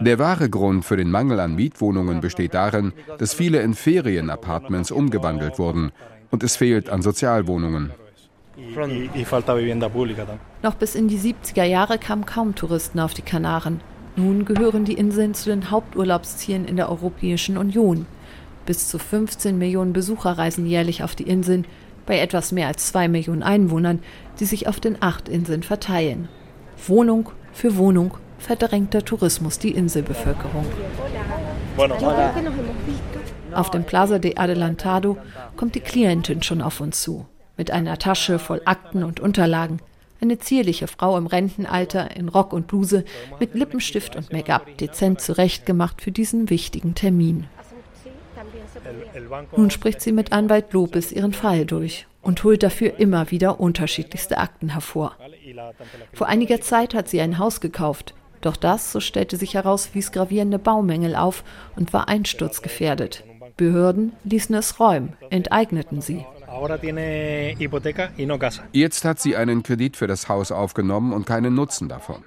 Der wahre Grund für den Mangel an Mietwohnungen besteht darin, dass viele in Ferienapartments umgewandelt wurden und es fehlt an Sozialwohnungen. Noch bis in die 70er Jahre kamen kaum Touristen auf die Kanaren. Nun gehören die Inseln zu den Haupturlaubszielen in der Europäischen Union. Bis zu 15 Millionen Besucher reisen jährlich auf die Inseln, bei etwas mehr als zwei Millionen Einwohnern, die sich auf den acht Inseln verteilen. Wohnung für Wohnung verdrängt der Tourismus die Inselbevölkerung. Auf dem Plaza de Adelantado kommt die Klientin schon auf uns zu mit einer Tasche voll Akten und Unterlagen. Eine zierliche Frau im Rentenalter in Rock und Bluse mit Lippenstift und Make-up dezent zurechtgemacht für diesen wichtigen Termin. Nun spricht sie mit Anwalt Lopez ihren Fall durch und holt dafür immer wieder unterschiedlichste Akten hervor. Vor einiger Zeit hat sie ein Haus gekauft, doch das, so stellte sich heraus, wies gravierende Baumängel auf und war einsturzgefährdet. Behörden ließen es räumen, enteigneten sie. Jetzt hat sie einen Kredit für das Haus aufgenommen und keinen Nutzen davon.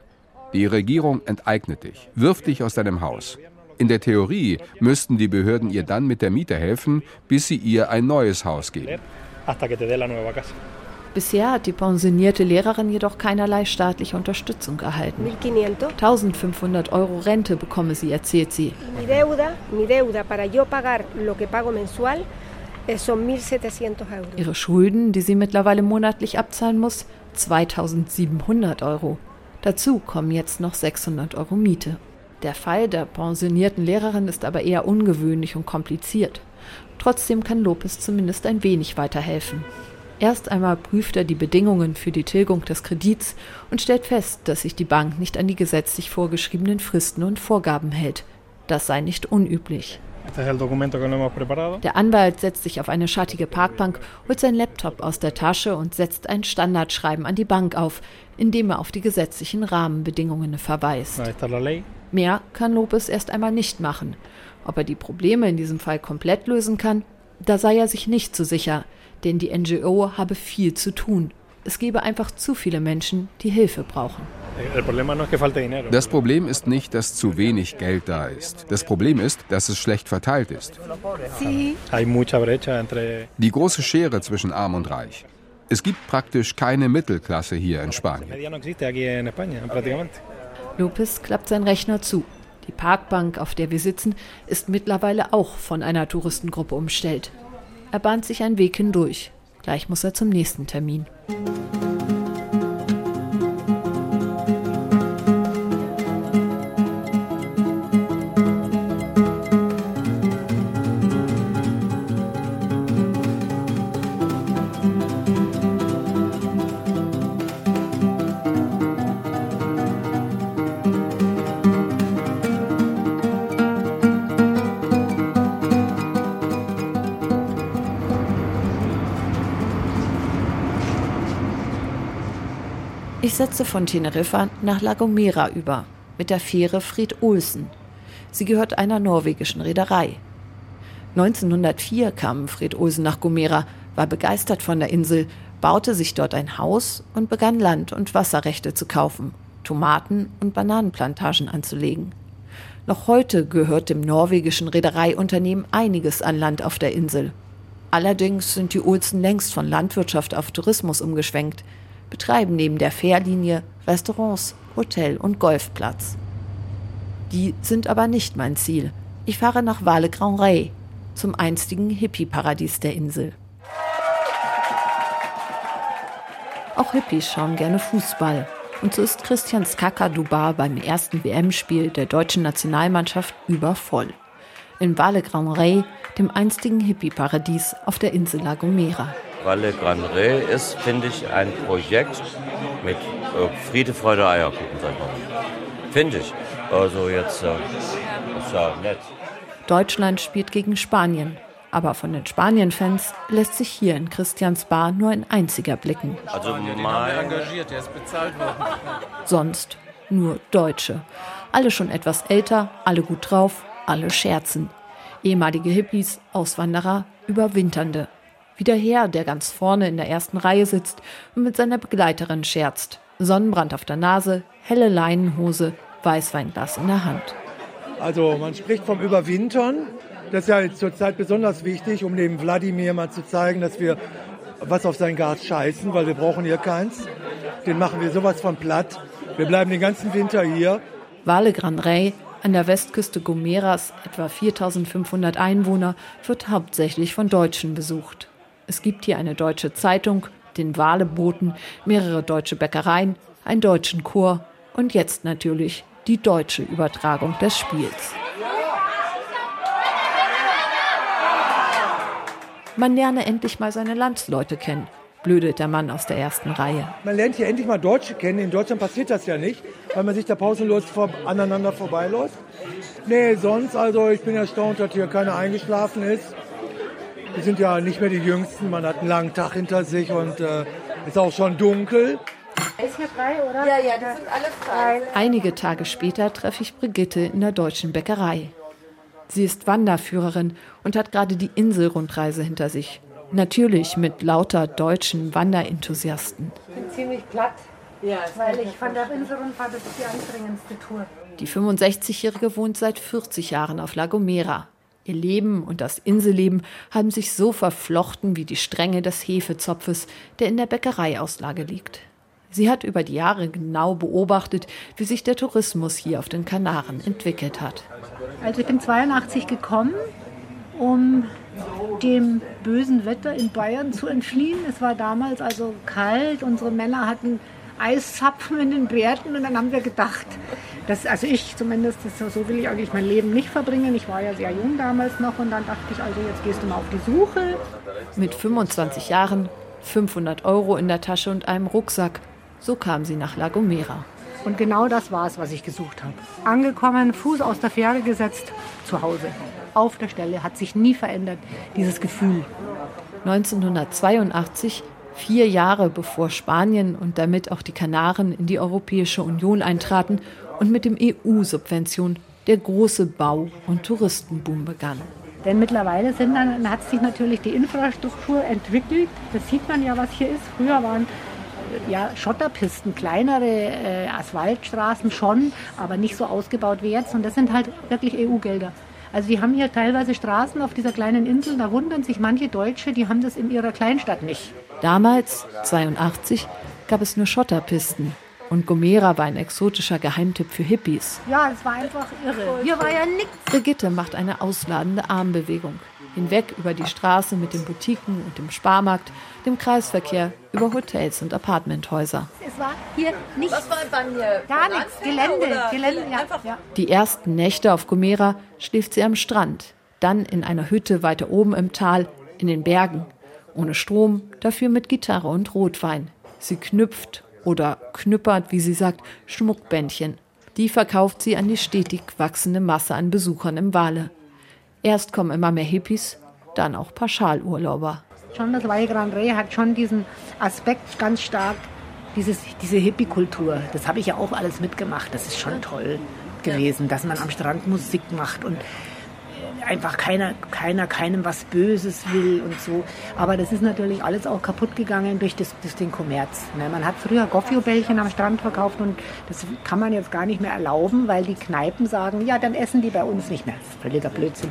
Die Regierung enteignet dich, wirft dich aus deinem Haus. In der Theorie müssten die Behörden ihr dann mit der Miete helfen, bis sie ihr ein neues Haus geben. Bisher hat die pensionierte Lehrerin jedoch keinerlei staatliche Unterstützung erhalten. 1500 Euro Rente bekomme sie, erzählt sie. Ihre Schulden, die sie mittlerweile monatlich abzahlen muss, 2700 Euro. Dazu kommen jetzt noch 600 Euro Miete. Der Fall der pensionierten Lehrerin ist aber eher ungewöhnlich und kompliziert. Trotzdem kann Lopez zumindest ein wenig weiterhelfen. Erst einmal prüft er die Bedingungen für die Tilgung des Kredits und stellt fest, dass sich die Bank nicht an die gesetzlich vorgeschriebenen Fristen und Vorgaben hält. Das sei nicht unüblich. Der Anwalt setzt sich auf eine schattige Parkbank, holt sein Laptop aus der Tasche und setzt ein Standardschreiben an die Bank auf, in dem er auf die gesetzlichen Rahmenbedingungen verweist. Mehr kann Lopez erst einmal nicht machen. Ob er die Probleme in diesem Fall komplett lösen kann, da sei er sich nicht so sicher, denn die NGO habe viel zu tun. Es gebe einfach zu viele Menschen, die Hilfe brauchen. Das Problem ist nicht, dass zu wenig Geld da ist. Das Problem ist, dass es schlecht verteilt ist. Die große Schere zwischen Arm und Reich. Es gibt praktisch keine Mittelklasse hier in Spanien. Lopez klappt sein Rechner zu. Die Parkbank, auf der wir sitzen, ist mittlerweile auch von einer Touristengruppe umstellt. Er bahnt sich einen Weg hindurch. Gleich muss er zum nächsten Termin. Ich setze von Teneriffa nach La Gomera über, mit der Fähre Fried Olsen. Sie gehört einer norwegischen Reederei. 1904 kam Fred Olsen nach Gomera, war begeistert von der Insel, baute sich dort ein Haus und begann Land- und Wasserrechte zu kaufen, Tomaten- und Bananenplantagen anzulegen. Noch heute gehört dem norwegischen Reedereiunternehmen einiges an Land auf der Insel. Allerdings sind die Olsen längst von Landwirtschaft auf Tourismus umgeschwenkt – betreiben neben der Fährlinie Restaurants, Hotel und Golfplatz. Die sind aber nicht mein Ziel. Ich fahre nach Vale Grand Rey, zum einstigen Hippie-Paradies der Insel. Auch Hippies schauen gerne Fußball. Und so ist Christian Skakadubar beim ersten WM-Spiel der deutschen Nationalmannschaft übervoll. In Vale Grand Rey, dem einstigen Hippie-Paradies auf der Insel La Gomera. Valle Gran Rey ist, finde ich, ein Projekt mit äh, Friede, Freude, Eierkuchen, sag mal. Finde ich. Also jetzt äh, ist ja nett. Deutschland spielt gegen Spanien. Aber von den Spanien-Fans lässt sich hier in Christians Bar nur ein einziger blicken. Also mal engagiert, der ist bezahlt worden. <laughs> Sonst nur Deutsche. Alle schon etwas älter, alle gut drauf, alle scherzen. Ehemalige Hippies, Auswanderer, Überwinternde. Wie der Herr, der ganz vorne in der ersten Reihe sitzt und mit seiner Begleiterin scherzt. Sonnenbrand auf der Nase, helle Leinenhose, Weißweinglas in der Hand. Also man spricht vom Überwintern. Das ist ja zurzeit besonders wichtig, um dem Wladimir mal zu zeigen, dass wir was auf sein Gas scheißen, weil wir brauchen hier keins. Den machen wir sowas von platt. Wir bleiben den ganzen Winter hier. Vale Gran Rey an der Westküste Gomeras, etwa 4500 Einwohner, wird hauptsächlich von Deutschen besucht. Es gibt hier eine deutsche Zeitung, den Waleboten, mehrere deutsche Bäckereien, einen deutschen Chor und jetzt natürlich die deutsche Übertragung des Spiels. Man lerne endlich mal seine Landsleute kennen, blödet der Mann aus der ersten Reihe. Man lernt hier endlich mal Deutsche kennen. In Deutschland passiert das ja nicht, weil man sich da pausenlos vor, aneinander vorbeiläuft. Nee, sonst, also ich bin erstaunt, dass hier keiner eingeschlafen ist. Wir sind ja nicht mehr die Jüngsten, man hat einen langen Tag hinter sich und äh, ist auch schon dunkel. Ist hier frei, oder? Ja, ja, die sind alle frei. Einige Tage später treffe ich Brigitte in der deutschen Bäckerei. Sie ist Wanderführerin und hat gerade die Inselrundreise hinter sich. Natürlich mit lauter deutschen Wanderenthusiasten. Ich bin ziemlich platt, ja, weil ich von der Inselrundfahrt, das ist die anstrengendste Tour. Die 65-Jährige wohnt seit 40 Jahren auf La Gomera. Ihr Leben und das Inselleben haben sich so verflochten wie die Stränge des Hefezopfes, der in der Bäckereiauslage liegt. Sie hat über die Jahre genau beobachtet, wie sich der Tourismus hier auf den Kanaren entwickelt hat. Also ich bin 82 gekommen, um dem bösen Wetter in Bayern zu entfliehen. Es war damals also kalt, unsere Männer hatten Eiszapfen in den Bärten und dann haben wir gedacht, das, also ich zumindest, das, so will ich eigentlich mein Leben nicht verbringen. Ich war ja sehr jung damals noch und dann dachte ich, also jetzt gehst du mal auf die Suche. Mit 25 Jahren, 500 Euro in der Tasche und einem Rucksack, so kam sie nach La Gomera. Und genau das war es, was ich gesucht habe. Angekommen, Fuß aus der Fähre gesetzt, zu Hause. Auf der Stelle, hat sich nie verändert, dieses Gefühl. 1982 vier Jahre bevor Spanien und damit auch die Kanaren in die Europäische Union eintraten und mit dem EU-Subvention der große Bau- und Touristenboom begann. Denn mittlerweile sind dann, hat sich natürlich die Infrastruktur entwickelt. Das sieht man ja, was hier ist. Früher waren ja, Schotterpisten, kleinere äh, Asphaltstraßen schon, aber nicht so ausgebaut wie jetzt. Und das sind halt wirklich EU-Gelder. Also die haben hier teilweise Straßen auf dieser kleinen Insel, da wundern sich manche Deutsche, die haben das in ihrer Kleinstadt nicht. Damals, 82, gab es nur Schotterpisten. Und Gomera war ein exotischer Geheimtipp für Hippies. Ja, es war einfach irre. Hier war ja nichts. Brigitte macht eine ausladende Armbewegung. Hinweg über die Straße mit den Boutiquen und dem Sparmarkt, dem Kreisverkehr, über Hotels und Apartmenthäuser. Es war hier nichts. Was war dann hier? Gar nichts. Gelände. Gelände, ja. ja. Die ersten Nächte auf Gomera schläft sie am Strand. Dann in einer Hütte weiter oben im Tal, in den Bergen. Ohne Strom, dafür mit Gitarre und Rotwein. Sie knüpft oder knüppert, wie sie sagt, Schmuckbändchen. Die verkauft sie an die stetig wachsende Masse an Besuchern im Wale. Erst kommen immer mehr Hippies, dann auch Pauschalurlauber. Schon das Valle Gran Rey hat schon diesen Aspekt ganz stark, dieses, diese Hippie-Kultur. Das habe ich ja auch alles mitgemacht. Das ist schon toll gewesen, dass man am Strand Musik macht und einfach keiner, keiner keinem was Böses will und so. Aber das ist natürlich alles auch kaputt gegangen durch, das, durch den Kommerz. Ne? Man hat früher Goffio-Bällchen am Strand verkauft und das kann man jetzt gar nicht mehr erlauben, weil die Kneipen sagen, ja, dann essen die bei uns nicht mehr. Das ist völliger Blödsinn.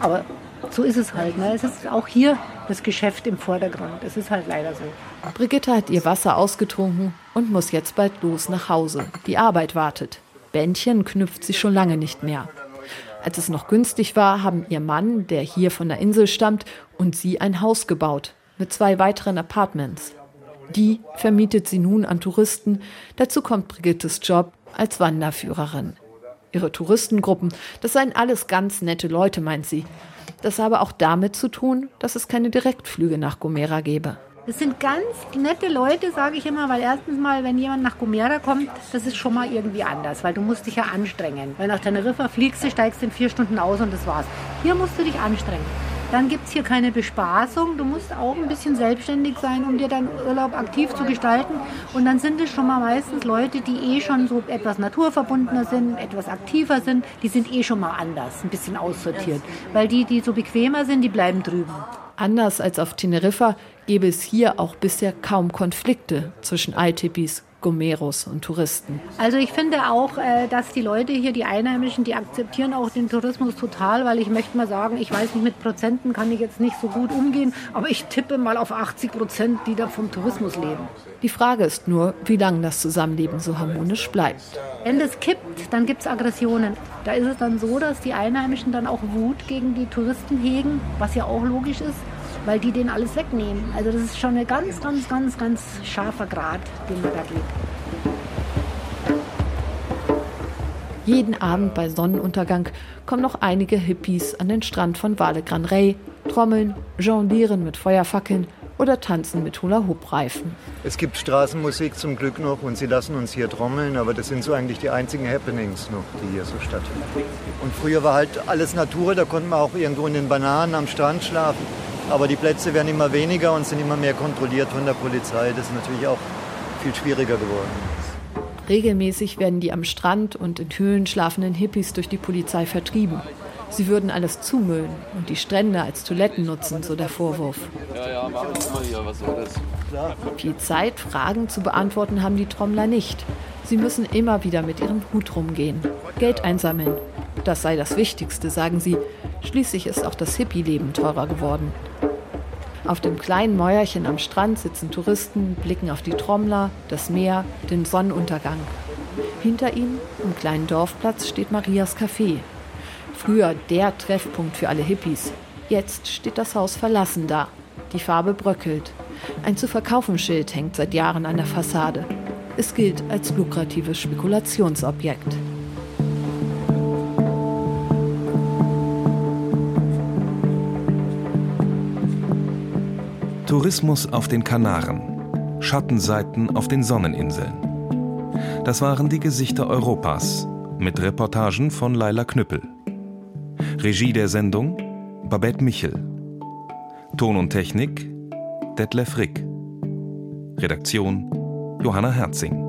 Aber so ist es halt. Ne? Es ist auch hier das Geschäft im Vordergrund. Es ist halt leider so. Brigitte hat ihr Wasser ausgetrunken und muss jetzt bald los nach Hause. Die Arbeit wartet. Bändchen knüpft sie schon lange nicht mehr. Als es noch günstig war, haben ihr Mann, der hier von der Insel stammt, und sie ein Haus gebaut mit zwei weiteren Apartments. Die vermietet sie nun an Touristen. Dazu kommt Brigittes Job als Wanderführerin. Ihre Touristengruppen, das seien alles ganz nette Leute, meint sie. Das habe auch damit zu tun, dass es keine Direktflüge nach Gomera gebe. Das sind ganz nette Leute, sage ich immer, weil erstens mal, wenn jemand nach Gomera kommt, das ist schon mal irgendwie anders, weil du musst dich ja anstrengen. Wenn nach Teneriffa fliegst du, steigst in vier Stunden aus und das war's. Hier musst du dich anstrengen. Dann gibt es hier keine Bespaßung. Du musst auch ein bisschen selbstständig sein, um dir deinen Urlaub aktiv zu gestalten. Und dann sind es schon mal meistens Leute, die eh schon so etwas naturverbundener sind, etwas aktiver sind. Die sind eh schon mal anders, ein bisschen aussortiert. Weil die, die so bequemer sind, die bleiben drüben. Anders als auf Teneriffa gäbe es hier auch bisher kaum Konflikte zwischen Altipis, Gomeros und Touristen. Also ich finde auch, äh, dass die Leute hier, die Einheimischen, die akzeptieren auch den Tourismus total, weil ich möchte mal sagen, ich weiß nicht, mit Prozenten kann ich jetzt nicht so gut umgehen, aber ich tippe mal auf 80 Prozent, die da vom Tourismus leben. Die Frage ist nur, wie lange das Zusammenleben so harmonisch bleibt. Wenn das kippt, dann gibt es Aggressionen. Da ist es dann so, dass die Einheimischen dann auch Wut gegen die Touristen hegen, was ja auch logisch ist weil die denen alles wegnehmen. Also das ist schon ein ganz, ganz, ganz, ganz scharfer Grad, den man da geht. Jeden Abend bei Sonnenuntergang kommen noch einige Hippies an den Strand von Vale Gran Rey, trommeln, jonglieren mit Feuerfackeln oder tanzen mit Hula-Hoop-Reifen. Es gibt Straßenmusik zum Glück noch und sie lassen uns hier trommeln, aber das sind so eigentlich die einzigen Happenings noch, die hier so stattfinden. Und früher war halt alles Natur, da konnte man auch irgendwo in den Bananen am Strand schlafen. Aber die Plätze werden immer weniger und sind immer mehr kontrolliert von der Polizei. Das ist natürlich auch viel schwieriger geworden. Regelmäßig werden die am Strand und in Höhlen schlafenden Hippies durch die Polizei vertrieben. Sie würden alles zumüllen und die Strände als Toiletten nutzen, so der Vorwurf. Ja, ja, machen Sie mal hier, was soll das? Viel Zeit, Fragen zu beantworten haben die Trommler nicht. Sie müssen immer wieder mit ihrem Hut rumgehen, Geld einsammeln. Das sei das Wichtigste, sagen sie. Schließlich ist auch das Hippie-Leben teurer geworden. Auf dem kleinen Mäuerchen am Strand sitzen Touristen, blicken auf die Trommler, das Meer, den Sonnenuntergang. Hinter ihnen, im kleinen Dorfplatz, steht Marias Café. Früher der Treffpunkt für alle Hippies. Jetzt steht das Haus verlassen da. Die Farbe bröckelt. Ein zu verkaufen Schild hängt seit Jahren an der Fassade. Es gilt als lukratives Spekulationsobjekt. Tourismus auf den Kanaren. Schattenseiten auf den Sonneninseln. Das waren die Gesichter Europas mit Reportagen von Laila Knüppel. Regie der Sendung Babette Michel. Ton und Technik Detlef Rick. Redaktion Johanna Herzing.